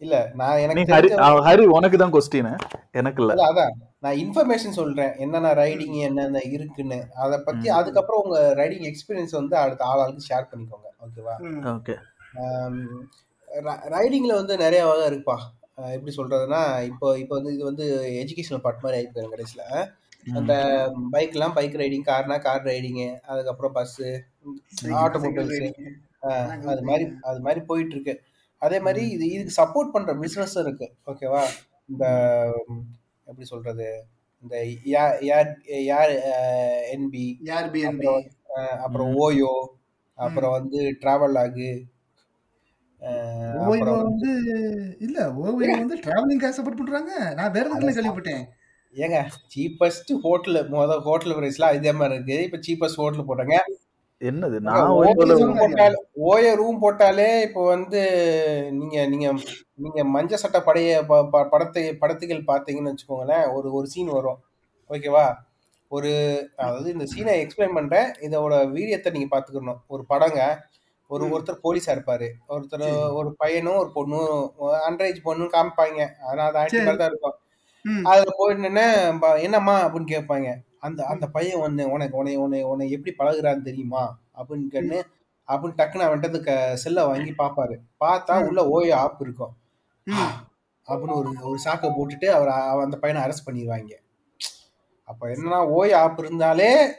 இல்ல நான் எனக்கு ஹரி உனக்கு தான் கொஸ்டின் எனக்கு இல்ல அதான். நான் இன்ஃபர்மேஷன் சொல்றேன். என்னென்ன ரைடிங் என்னென்ன இருக்குன்னு. அதை பத்தி. அதுக்கப்புறம் உங்க ரைடிங் எக்ஸ்பீரியன்ஸ் வந்து அடுத்த ஆளாளுக்கு ஷேர் பண்ணிக்கோங்க. ஓகேவா. ஓகே ரைடிங்ல வந்து நிறைய வகை இருக்குப்பா. எப்படி சொல்றதுன்னா இப்போ இப்போ வந்து இது வந்து எஜுகேஷனல் பார்ட் மாதிரி ஆயிருக்கு கடைசியில் அந்த பைக்லாம் பைக் ரைடிங் கார்னா கார் ரைடிங்கு அதுக்கப்புறம் பஸ்ஸு ஆட்டோமொபைல்ஸு அது மாதிரி அது மாதிரி போயிட்டு இருக்கு. அதே மாதிரி இது இதுக்கு சப்போர்ட் பண்ற பிசினஸும் இருக்கு. ஓகேவா இந்த எப்படி சொல்றது? இந்த யார் என்பி யார் பிஎன்பி அப்புறம் ஓயோ அப்புறம் வந்து டிராவல் ஆகு ஓய்வு வந்து இல்ல ஓய்வு வந்து டிராவலிங் சப்போர்ட் பண்றாங்க. நான் வேற எதுக்குள்ள கேள்விப்பட்டேன்? ஏங்க சீப்பஸ்ட் ஹோட்டல் முத ஹோட்டல் பிரைஸ்லாம் இதே மாதிரி இருக்கு. இப்ப சீப்பஸ்ட் ஹோட்டல் போட்டாங்க என்னது? நான் ஓய ரூம் போட்டாலே இப்போ வந்து நீங்க நீங்க நீங்க மஞ்ச சட்டை படைய படத்தை படத்துகள் பார்த்தீங்கன்னு வச்சுக்கோங்களேன் ஒரு ஒரு சீன் வரும். ஓகேவா ஒரு அதாவது இந்த சீனை எக்ஸ்பிளைன் பண்றேன். இதோட வீரியத்தை நீங்க பாத்துக்கணும் ஒரு படங்க ஒரு. ஒருத்தர் போலீஸா இருப்பாரு. ஒருத்தர். ஒரு பையனும் ஒரு பொண்ணும் அண்டரேஜ் பொண்ணும் காமிப்பாங்க. ஆனா அது. மாதிரி தான் இருக்கும். அதுல போயிட்டு என்னம்மா? அப்படின்னு கேட்பாங்க. அந்த அந்த பையன் வந்து உனக்கு உன்னை உன்னை உன்னை எப்படி பழகுறான்னு தெரியுமா? அப்படின்னு கேட்டு அப்படின்னு டக்குன்னு அவன்கிட்ட செல்லை வாங்கி பார்ப்பாரு பார்த்தா. உள்ள ஓய ஆப் இருக்கும். ம். அப்படின்னு ஒரு ஒரு சாக்கை போட்டுட்டு அவர் அவ- அந்த பையனை அரெஸ்ட் பண்ணிடுவாங்க அப்ப என்னன்னா ஓய ஆப் இருந்தாலே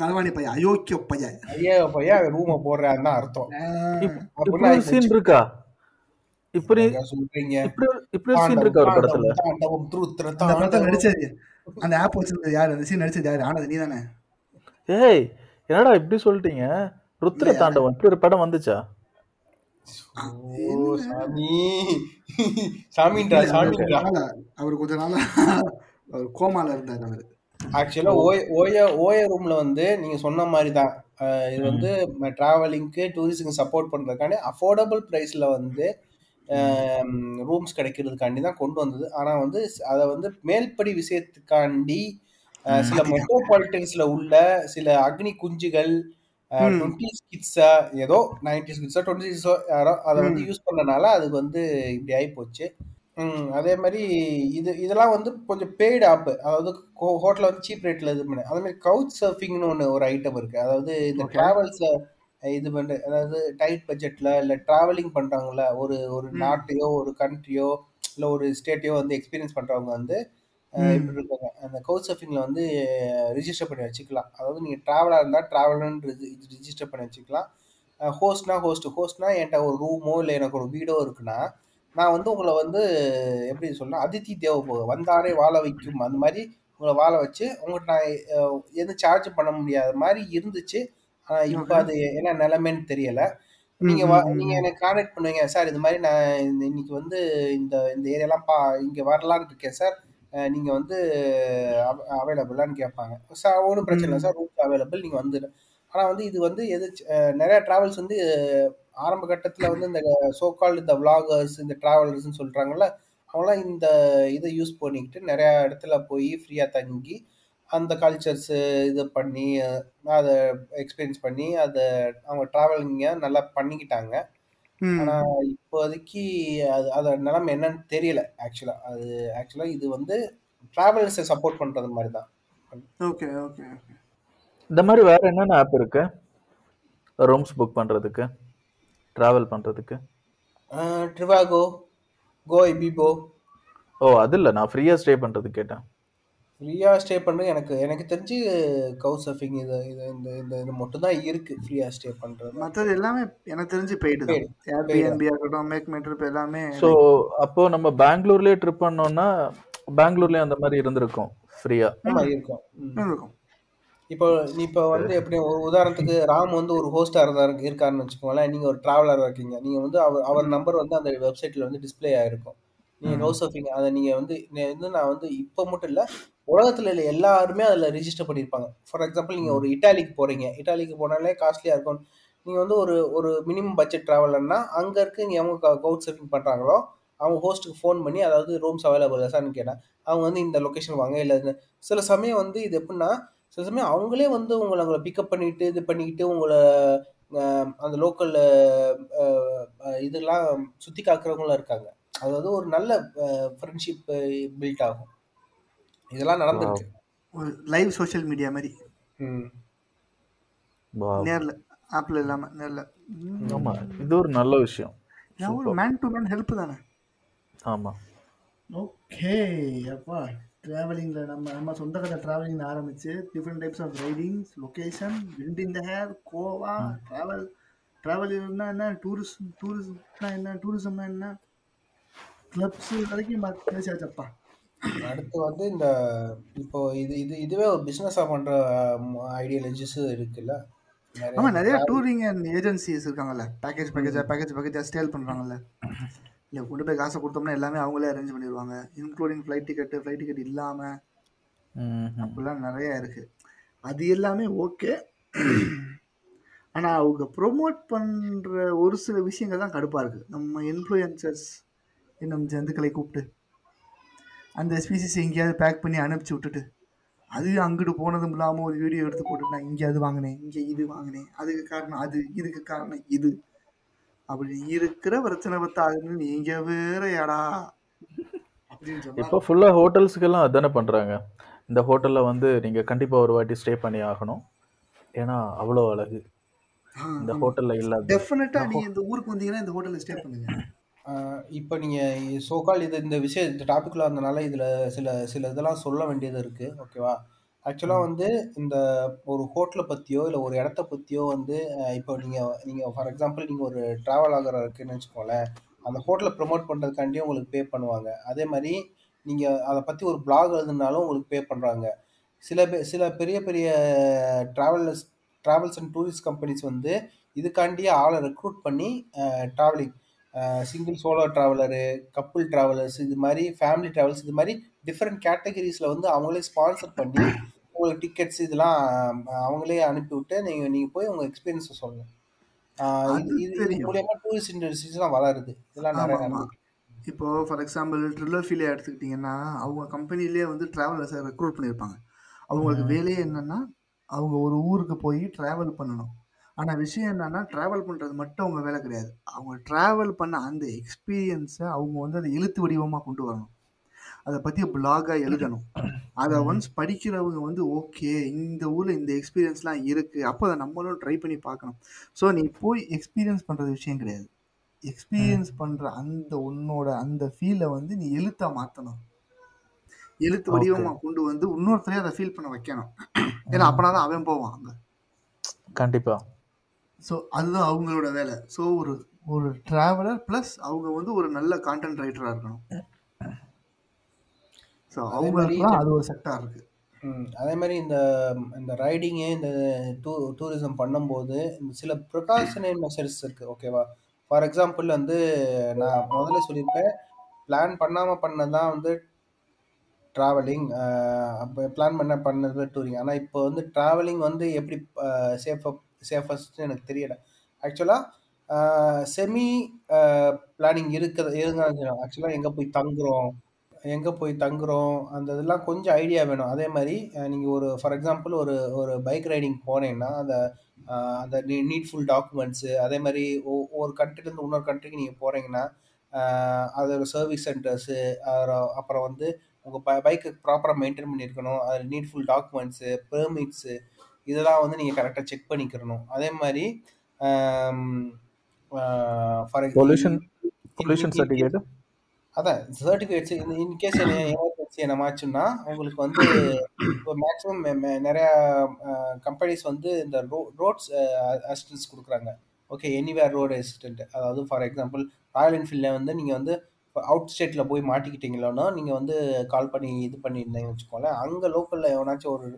களவாணி பையன் அயோக்கிய பையன். ஐயா பையன் அவன் ரூமை போடுறான்னு தான் அர்த்தம். சீன். இருக்கா? இப்படி சொல்றீங்க? இப்படி இப்படி சீன் இருக்கா ஒரு படத்துல? துருத்துற அந்த ஆப் வச்சிருந்தது யாரு? அந்த சீன் நடிச்சது யாரு? ஆனது நீ தானே ஏய் என்னடா இப்படி சொல்லிட்டீங்க? ருத்ர? தாண்டவம் இப்படி ஒரு படம் வந்துச்சா? ஓ சாமி. சாமின்றா சாமின்றா. அவர் கொஞ்ச நாளா அவர் கோமால இருந்தார் அவரு. ஆக்சுவலா ஓய ஓய ஓய ரூம்ல வந்து நீங்க சொன்ன மாதிரி தான் இது வந்து டிராவலிங்க்கு டூரிஸ்டுக்கு சப்போர்ட் பண்றதுக்காண்டி அஃபோர்டபுள் பிரைஸ்ல வந்து ரூம்ஸ் கிடைக்கிறதுக்காண்டி தான் கொண்டு வந்தது. ஆனா வந்து அதை வந்து மேல்படி விஷயத்துக்காண்டி சில மெட்ரோபாலிட்டன்ஸ்ல உள்ள சில அக்னி குஞ்சுகள் கிட்ஸா ஏதோ நைன்டி கிட்ஸா டுவெண்ட்டி யாரோ அதை வந்து. யூஸ் பண்ணனால அது வந்து இப்படி ஆகி போச்சு அதே மாதிரி இது இதெல்லாம் வந்து கொஞ்சம் பெய்டு ஆப் அதாவது ஹோட்டலில் வந்து சீப் ரேட்ல இது பண்ணு. அதே மாதிரி கவுச் சர்ஃபிங்னு ஒன்று ஒரு ஐட்டம் இருக்கு. அதாவது இந்த. டிராவல்ஸை இது பண்ணு அதாவது டைட் பட்ஜெட்ல இல்லை டிராவலிங் பண்றாங்கல்ல ஒரு ஒரு. நாட்டையோ ஒரு கண்ட்ரியோ இல்லை ஒரு ஸ்டேட்டையோ வந்து எக்ஸ்பீரியன்ஸ் பண்றவங்க வந்து அஹ், ம். இப்படி இருக்காங்க. அந்த கவுச் சர்ஃபிங்ல வந்து ரிஜிஸ்டர் பண்ணி வச்சுக்கலாம். அதாவது நீங்க டிராவலா இருந்தா டிராவலர்னு ரிஜிஸ்டர் பண்ணி வச்சுக்கலாம். ஹோஸ்ட்னா ஹோஸ்ட் ஹோஸ்ட்னா என்கிட்ட ஒரு ரூமோ இல்லை எனக்கு ஒரு வீடோ இருக்குன்னா நான் வந்து உங்களை வந்து எப்படி சொல்லலாம் அதித்தி தேவை வந்தாரே வாழ வைக்கும். அந்த மாதிரி உங்களை வாழ வச்சு உங்கள்கிட்ட நான் எதுவும் சார்ஜ் பண்ண முடியாத மாதிரி இருந்துச்சு ஆனா இப்போ. அது என்ன நிலைமைன்னு தெரியல நீங்க வ- நீங்க. எனக்கு கான்டாக்ட் பண்ணுவீங்க சார் இது மாதிரி நான் இந்த- இன்னைக்கு வந்து இந்த இந்த ஏரியாலாம் பா இங்க வரலான்னு இருக்கேன் சார் அஹ், நீங்க வந்து அவைலபிளான்னு கேட்பாங்க சார் ஒன்றும் பிரச்சனை இல்லை. சார் ரூம் அவைலபிள் நீங்க வந்துடு ஆனா வந்து இது வந்து எது அஹ், நிறைய டிராவல்ஸ் வந்து அஹ், ஆரம்ப கட்டத்துல வந்து இந்த சோகால் இந்த விளாகர்ஸ் இந்த டிராவலர்ஸ்னு சொல்றாங்கல்ல அவங்களாம் இந்த இதை யூஸ் பண்ணிக்கிட்டு நிறைய இடத்துல போய் ஃப்ரீயா தங்கி அந்த கல்ச்சர்ஸ் இது பண்ணி அதை எக்ஸ்பீரியன்ஸ் பண்ணி அதை அவங்க டிராவலிங்க நல்லா பண்ணிக்கிட்டாங்க. ம். ஆனா இப்போதைக்கு அது அதோட நிலைமை என்னன்னு தெரியல ஆக்சுவலா அது ஆக்சுவலா இது வந்து டிராவல்ஸை சப்போர்ட் பண்றது மாதிரி தான் ஓகே ஓகே ஓகே. இந்த மாதிரி வேற என்னென்ன ஆப் இருக்கு? ரூம்ஸ் புக் பண்றதுக்கு டிராவல் பண்றதுக்கு? ட்ரிவாகோ கோ இபிபோ ஓ அது இல்ல. நான் ஃப்ரீயா ஸ்டே பண்றது கேட்டேன். ஃப்ரீயா ஸ்டே பண்றது எனக்கு எனக்கு தெரிஞ்சு கவு சர்ஃபிங் இது இது இந்த இந்த இது மட்டும் தான் இருக்கு ஃப்ரீயா ஸ்டே பண்றது. மற்றது எல்லாமே எனக்கு தெரிஞ்சு பெய்டு Paid. தான். ஏர்பிஎன்பி ஆகட்டும் மேக் மை ட்ரிப் எல்லாமே ஸோ அப்போ நம்ம பெங்களூர்லயே ட்ரிப் பண்ணோம்னா பெங்களூர்லயே அந்த மாதிரி இருந்திருக்கும் ஃப்ரீயா? ஆமா இருக்கும். இருக்கும் இப்போ நீ இப்போ வந்து எப்படி ஒரு உதாரணத்துக்கு ராம் வந்து ஒரு ஹோஸ்டா இருந்தா இருக்காருன்னு வச்சுக்கோங்களேன். நீங்க ஒரு டிராவலர் இருக்கீங்க. நீங்க வந்து அவர் அவர் நம்பர் வந்து அந்த வெப்சைட்ல வந்து டிஸ்ப்ளே ஆயிருக்கும். நீங்க ஹவுஸ் சர்ஃபிங் அதை நீங்க வந்து வந்து நான் வந்து இப்போ மட்டும் இல்ல உலகத்துல எல்லாருமே அதுல ரிஜிஸ்டர் பண்ணியிருப்பாங்க ஃபார் எக்ஸாம்பிள் நீங்க ஒரு இட்டாலிக்கு போறீங்க. இட்டாலிக்கு போனாலே காஸ்ட்லியா இருக்கும். நீங்க வந்து ஒரு ஒரு மினிமம் பட்ஜெட் டிராவலர்னா அங்க இருக்கு நீங்க அவங்க கவுட் சர்ஃபிங் பண்றாங்களோ அவங்க ஹோஸ்ட்டுக்கு ஃபோன் பண்ணி அதாவது ரூம்ஸ் அவைலபிள் சார்னு கேட்டேன் அவங்க வந்து இந்த லொக்கேஷன் வாங்க இல்லை சில சமயம் வந்து இது எப்படின்னா சில சமயம் அவங்களே வந்து உங்களை உங்களை பிக்கப் பண்ணிட்டு இது பண்ணிக்கிட்டு உங்களை அந்த லோக்கல் இதெல்லாம் சுத்தி காக்குறவங்களும் இருக்காங்க. அதாவது ஒரு நல்ல ஃப்ரெண்ட்ஷிப் பில்ட் ஆகும். இதெல்லாம் நடந்திருக்கு ஒரு லைவ் சோஷியல் மீடியா மாதிரி. நேர்ல ஆப்ல இல்லாம நேர்ல. ம். ஆமா. இது ஒரு நல்ல விஷயம். ஒரு மேன் டு மேன் ஹெல்ப் தானே? ஆமா. ஓகே அப்பா ட்ராவலிங்கில் நம்ம நம்ம சொந்த கதை ட்ராவலிங் ஆரம்பிச்சு different types of ridings location wind in the hair Goa travel travel இருந்தால் என்ன டூரிஸ்ட் டூரிஸ்ட்னா என்ன டூரிசம்னா என்ன? கிளப்ஸ் வரைக்கும் பார்த்து பேசியாச்சப்பா அடுத்து வந்து இந்த இப்போ இது இது இதுவே ஒரு பிசினஸா பண்ற ஐடியாலஜிஸ் இருக்குல்ல? ஆமாம் நிறைய டூரிங் அண்ட் ஏஜென்சிஸ் இருக்காங்கல்ல. பேக்கேஜ் பேக்கேஜா பேக்கேஜ் பேக்கேஜா ஸ்டேல் பண்ணுறாங்கல்ல இல்லை கொண்டு போய் காசை கொடுத்தோம்னா எல்லாமே அவங்களே அரேஞ்ச் பண்ணிடுவாங்க. Including flight ticket flight ticket இல்லாமல் ம், ம். அப்படிலாம் நிறைய இருக்குது அது எல்லாமே ஓகே ஆனால் அவங்க ப்ரொமோட் பண்ணுற ஒரு சில விஷயங்கள் தான் கடுப்பாக இருக்குது நம்ம இன்ஃப்ளூயன்சர்ஸ் இன்னும் ஜந்துக்களை கூப்பிட்டு. அந்த ஸ்பீசிஸ் எங்கேயாவது பேக் பண்ணி அனுப்பிச்சி விட்டுட்டு அது அங்கிட்டு போனதும் இல்லாமல் ஒரு வீடியோ எடுத்து போட்டு நான் இங்கே அது வாங்கினேன் இங்கே இது வாங்கினேன் அதுக்கு காரணம் அது இதுக்கு காரணம் இது. அப்படி இருக்கிற பிரச்சனை பத்தாதுன்னு நீங்க வேற யாடா? அப்படின்னு சொன்னா இப்போ ஃபுல்லா ஹோட்டல்ஸ்க்கெல்லாம் அதானே பண்றாங்க. இந்த ஹோட்டல்ல வந்து நீங்க கண்டிப்பா ஒரு வாட்டி ஸ்டே பண்ணி ஆகணும். ஏன்னா அவ்வளோ அழகு. இந்த ஹோட்டல்ல இல்லாத டெஃபினட்டா நீங்க இந்த ஊருக்கு வந்தீங்கன்னா இந்த ஹோட்டல்ல ஸ்டே பண்ணுங்க. இப்போ நீங்கள் சோகால் இது இந்த விஷயம் இந்த டாப்பிக்கில் வந்தனால இதில் சில சில இதெல்லாம் சொல்ல வேண்டியது இருக்குது ஓகேவா ஆக்சுவலாக வந்து இந்த ஒரு ஹோட்டலை பற்றியோ இல்லை ஒரு இடத்த பற்றியோ வந்து இப்போ நீங்கள் நீங்கள் ஃபார் எக்ஸாம்பிள் நீங்கள் ஒரு ட்ராவல் ஆகிற இருக்குன்னு வச்சுக்கோங்களேன் அந்த ஹோட்டலை ப்ரொமோட் பண்ணுறதுக்காண்டியும் உங்களுக்கு பே பண்ணுவாங்க. அதே மாதிரி நீங்கள் அதை பற்றி ஒரு blog எழுதுனாலும் உங்களுக்கு பே பண்ணுறாங்க சில பே சில பெரிய பெரிய travels travels and tourist companies வந்து இதுக்காண்டியே ஆளை ரெக்ரூட் பண்ணி travelling single solo traveller couple travellers இது மாதிரி ஃபேமிலி ட்ராவல்ஸ் இது மாதிரி டிஃப்ரெண்ட் கேட்டகரிஸில் வந்து அவங்களே ஸ்பான்சர் பண்ணி உங்களுக்கு டிக்கெட்ஸ் இதெல்லாம் அவங்களே அனுப்பி விட்டு நீங்கள் நீங்கள் போய் உங்கள் எக்ஸ்பீரியன்ஸை சொல்லுங்கள் இது இது. மூலியமா டூரிஸ்ட் இண்டஸ்ட்ரீஸ்லாம் வளருது. இதெல்லாம் நிறைய இப்போ ஃபார் எக்ஸாம்பிள் ட்ரில்லர்ஃபீலியா எடுத்துக்கிட்டிங்கன்னா அவங்க கம்பெனிலேயே வந்து ட்ராவலர்ஸை ரெக்ரூட் பண்ணியிருப்பாங்க. அவங்களுக்கு வேலையே என்னன்னா அவங்க ஒரு ஊருக்கு போய் ட்ராவல் பண்ணணும். ஆனால் விஷயம் என்னன்னா ட்ராவல் பண்ணுறது மட்டும் அவங்க வேலை கிடையாது. அவங்க ட்ராவல் பண்ண அந்த எக்ஸ்பீரியன்ஸை அவங்க வந்து அதை எழுத்து வடிவமாக கொண்டு வரணும். அதை பற்றி பிளாகாக எழுதணும். அதை ஒன்ஸ் படிக்கிறவங்க வந்து ஓகே இந்த ஊரில் இந்த எக்ஸ்பீரியன்ஸ்லாம் இருக்குது அப்போ அதை நம்மளும் ட்ரை பண்ணி பார்க்கணும். ஸோ நீ போய் எக்ஸ்பீரியன்ஸ் பண்ணுறது விஷயம் கிடையாது. எக்ஸ்பீரியன்ஸ் பண்ணுற அந்த உன்னோட அந்த ஃபீலை வந்து நீ எழுத்தா மாற்றணும் எழுத்து. வடிவமாக கொண்டு வந்து இன்னொருத்தரையும் அதை ஃபீல் பண்ண வைக்கணும். ஏன்னா அப்பனா தான் அவன் போவான் அங்கே. கண்டிப்பா. ஸோ அதுதான் அவங்களோட வேலை. ஸோ ஒரு ஒரு ட்ராவலர் ப்ளஸ் அவங்க வந்து ஒரு நல்ல கான்டென்ட் ரைட்டராக இருக்கணும். ஸோ அவங்களுக்குலாம் அது ஒரு செக்டார் இருக்கு. அதே மாதிரி இந்த இந்த ரைடிங்கு இந்த டூ டூரிசம் பண்ணும்போது சில ப்ரிகாஷனரி மெஷர்ஸ் இருக்குது ஓகேவா ஃபார் எக்ஸாம்பிள் வந்து நான் முதல்ல சொல்லியிருப்பேன் பிளான் பண்ணாமல் பண்ணதான் வந்து ட்ராவலிங் அப்போ பிளான் பண்ண பண்ணது டூரிங் ஆனால் இப்போ வந்து ட்ராவலிங் வந்து எப்படி சேஃப சேஃபஸ்ட்னு எனக்கு தெரியல. ஆக்சுவலாக செமி பிளானிங் இருக்குது இருந்தாங்க ஆக்சுவலாக எங்கே போய் தங்குறோம் எங்கே போய் தங்குறோம் அந்த இதெல்லாம் கொஞ்சம் ஐடியா வேணும். அதே மாதிரி நீங்கள் ஒரு ஃபார் எக்ஸாம்பிள் ஒரு ஒரு பைக் ரைடிங் போனீங்கன்னா அந்த அந்த நீட்ஃபுல் டாக்குமெண்ட்ஸு அதே மாதிரி ஒ- ஒரு கண்ட்ரிலேருந்து இன்னொரு கண்ட்ரிக்கு நீங்கள் போகிறீங்கன்னா அதோட சர்வீஸ் சென்டர்ஸு அப்புறம் வந்து உங்கள் ப பைக்கு ப்ராப்பராக மெயின்டைன் பண்ணியிருக்கணும். அதில் நீட்ஃபுல் டாக்குமெண்ட்ஸு பெர்மிட்ஸு இதெல்லாம் வந்து நீங்கள் கரெக்டாக செக் பண்ணிக்கிறணும் அதே மாதிரி ஃபார் பொல்யூஷன் பொல்யூஷன் சர்டிஃபிகேட் அதான் சர்டிஃபிகேட்ஸ் இன்கேஸ் எமர்ஜென்சி என்னமாச்சுன்னா உங்களுக்கு வந்து இப்போ மேக்ஸிமம் நிறையா கம்பெனிஸ் வந்து இந்த ரோ ரோட்ஸ் அசிஸ்டன்ஸ் கொடுக்குறாங்க. ஓகே எனிவேர் ரோடு அசிஸ்டன்ட் அதாவது ஃபார் எக்ஸாம்பிள் ராயல் என்ஃபீல்டில் வந்து நீங்கள் வந்து அவுட் ஸ்டேட்டில் போய் மாட்டிக்கிட்டீங்களோன்னா நீங்கள் வந்து கால் பண்ணி இது பண்ணியிருந்தீங்கன்னு வச்சுக்கோங்களேன் அங்கே லோக்கலில் எவனாச்சும் ஒரு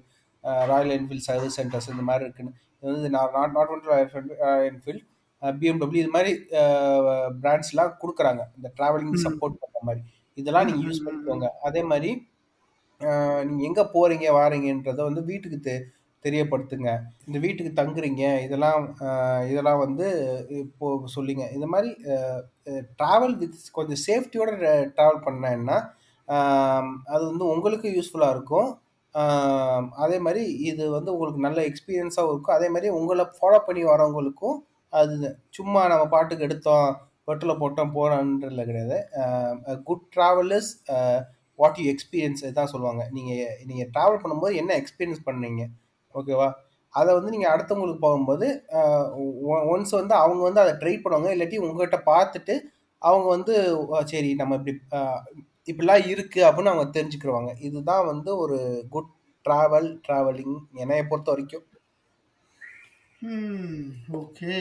ராயல் என்ஃபீல்ட் சர்வீஸ் சென்டர்ஸ் இந்த மாதிரி இருக்குன்னு. இது வந்து not not only Royal Enfield BMW இது மாதிரி பிராண்ட்ஸ்லாம் கொடுக்குறாங்க. இந்த ட்ராவலிங். சப்போர்ட் பண்ணுற மாதிரி. இதெல்லாம் நீங்கள் யூஸ் பண்ணிக்கோங்க. அதே மாதிரி நீங்கள் எங்கே போகிறீங்க வாரீங்கன்றதை வந்து வீட்டுக்கு தெ தெரியப்படுத்துங்க. இந்த வீட்டுக்கு தங்குறீங்க இதெல்லாம் இதெல்லாம் வந்து இப்போ சொல்லிங்க. இந்த மாதிரி ட்ராவல் வித் கொஞ்சம் சேஃப்டியோட ட்ராவல் பண்ணேன்னா அது வந்து உங்களுக்கு யூஸ்ஃபுல்லாக இருக்கும். அதே மாதிரி இது வந்து உங்களுக்கு நல்ல எக்ஸ்பீரியன்ஸாகவும் இருக்கும். அதே மாதிரி உங்களை ஃபாலோ பண்ணி வரவங்களுக்கும் அது சும்மா நம்ம பாட்டுக்கு எடுத்தோம் பெட்ரோலை போட்டோம் போகிறோன்றதுல கிடையாது. Good travellers what you experience தான் சொல்லுவாங்க. நீங்கள் நீங்கள் ட்ராவல் பண்ணும்போது என்ன எக்ஸ்பீரியன்ஸ் பண்ணீங்க ஓகேவா அதை வந்து நீங்கள் அடுத்தவங்களுக்கு போகும்போது ஒன்ஸ் வந்து அவங்க வந்து அதை ட்ரை பண்ணுவாங்க. இல்லாட்டி உங்கள்கிட்ட பார்த்துட்டு அவங்க வந்து சரி நம்ம இப்படி இப்படிலாம் இருக்குது அப்படின்னு அவங்க தெரிஞ்சுக்கிடுவாங்க இதுதான் வந்து ஒரு குட் ட்ராவல் ட்ராவலிங் என்னைய பொறுத்த வரைக்கும். Hmm, okay.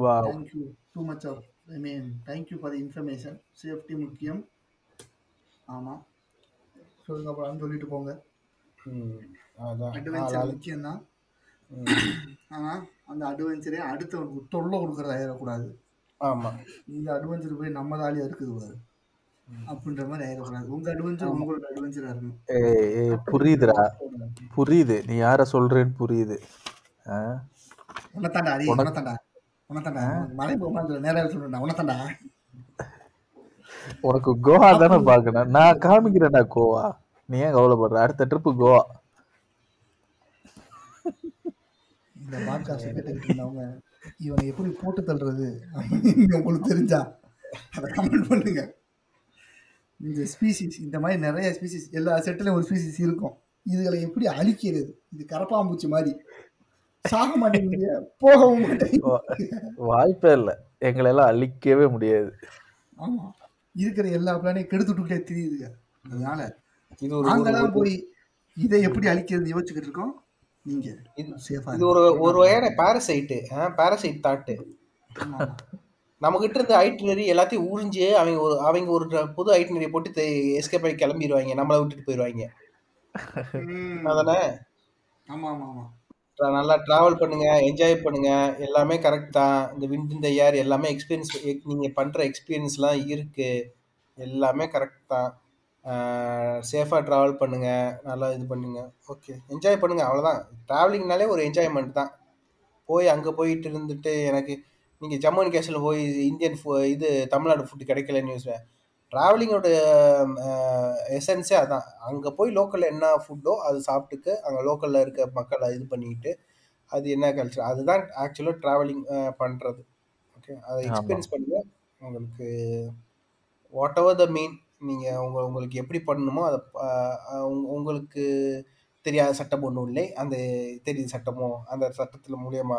Wow Thank you. Too much of, I mean, thank you for the information. Safety முக்கியம். ஆமாம் சொல்லுங்க அப்புறம் சொல்லிட்டு போங்க. அட்வென்ச்சர் ஆளாளு. முக்கியம் தான் ம், ஆனால் அந்த அட்வென்ச்சரே அடுத்தவனுக்கு தொல்லை கொடுக்குறதா ஆயிடக்கூடாது ஆமா. இந்த அட்வென்ச்சர் போய் நம்ம தாலியா இருக்குது பாரு. அப்படின்ற மாதிரி ஆயிடக்கூடாது. உங்க அட்வென்ச்சர் உங்களோட அட்வென்ச்சரா இருக்கணும். ஏய் ஏய் புரியுதுடா. புரியுது. நீ யார சொல்றேன்னு புரியுது? உனத்தாண்டா அடி உனத்தாண்டா உனத்தாண்டா மலை போகலாம் நேரம் சொல்றேன்டா உனத்தாண்டா உனக்கு கோவா தானே பாக்கணும் நான் காமிக்கிறேன்டா கோவா. நீ ஏன் கவலைப்படுற? அடுத்த ட்ரிப்பு கோவா. இந்த பாட்காஸ்ட் கேட்டுக்கிட்டு இருந்தவங்க இவனை எப்படி போட்டு தள்ளுறது உங்களுக்கு தெரிஞ்சா அதை கமெண்ட் பண்ணுங்க. இந்த ஸ்பீசிஸ் இந்த மாதிரி நிறைய ஸ்பீசிஸ் எல்லா செட்டிலையும் ஒரு ஸ்பீசிஸ் இருக்கும். இதுகளை எப்படி அழிக்கிறது? இது கரப்பாம்பூச்சி மாதிரி. சாக மாட்டேங்குது. போகவும் மாட்டேங்குது. வாய்ப்பே இல்லை. எங்களை எல்லாம் அழிக்கவே முடியாது. ஆமா. இருக்கிற எல்லா பிளானையும் கெடுத்துட்டுக்கிட்டே தெரியுதுங்க அதனால இது ஒரு போய் இதை எப்படி அழிக்கிறது யோசிச்சுக்கிட்டு இருக்கோம். நீங்க இது ஒரு ஒரு வகையான பாரசைட்டு பாரசைட் தாட்டு. நம்ம கிட்ட இருந்த ஐட்டினரி எல்லாத்தையும் உறிஞ்சு அவங்க ஒரு அவங்க ஒரு புது ஐட்டினரி போட்டு எஸ்கேப் ஆகி கிளம்பிடுவாங்க நம்மளை விட்டுட்டு போயிடுவாங்க அதானே? ஆமா ஆமா ஆமா tra- நல்லா டிராவல் பண்ணுங்க என்ஜாய் பண்ணுங்க. எல்லாமே கரெக்ட் தான். இந்த விண்ட் இந்த ஏர் எல்லாமே எக்ஸ்பீரியன்ஸ் நீங்க பண்ற எக்ஸ்பீரியன்ஸ்லாம் இருக்கு. எல்லாமே கரெக்ட் தான். சேஃபாக ட்ராவல் பண்ணுங்க. நல்லா இது பண்ணுங்க. ஓகே என்ஜாய் பண்ணுங்க. அவ்வளோதான் ட்ராவலிங்னாலே ஒரு என்ஜாய்மெண்ட் தான். போய் அங்கே போயிட்டு இருந்துட்டு எனக்கு நீங்கள் ஜம்மு அண்ட் காஷ்மீரில் போய் இந்தியன் ஃபு இது தமிழ்நாடு ஃபுட்டு கிடைக்கலன்னு யூஸ் ட்ராவலிங்கோட எசன்ஸே அதான். அங்கே போய் லோக்கலில் என்ன ஃபுட்டோ அது சாப்பிட்டுக்கு அங்கே லோக்கலில் இருக்க மக்களை இது பண்ணிக்கிட்டு அது என்ன கல்ச்சர் அதுதான் ஆக்சுவலாக ட்ராவலிங் பண்ணுறது ஓகே அதை. எக்ஸ்பீரியன்ஸ் பண்ணுங்க. உங்களுக்கு வாட் எவர் த மீன் நீங்கள் உங்க உங்களுக்கு எப்படி பண்ணணுமோ அதை உங்களுக்கு தெரியாத சட்டம் ஒன்றும் இல்லை. அந்த தெரியுது சட்டமோ அந்த சட்டத்தில் மூலியமா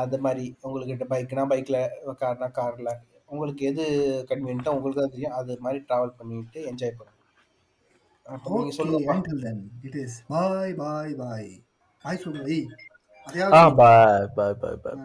அது மாதிரி உங்களுக்கு பைக்னா பைக்கில் கார்னா காரில் உங்களுக்கு எது கன்வீனியன்ட்டோ உங்களுக்கு தான் தெரியும். அது மாதிரி ட்ராவல் பண்ணிட்டு என்ஜாய் பண்ணுங்க. அப்போ நீங்கள் சொல்லுங்கப்பா until then it is bye bye bye. Bye சொல்லுங்க. பாய் பாய் பாய் பாய்.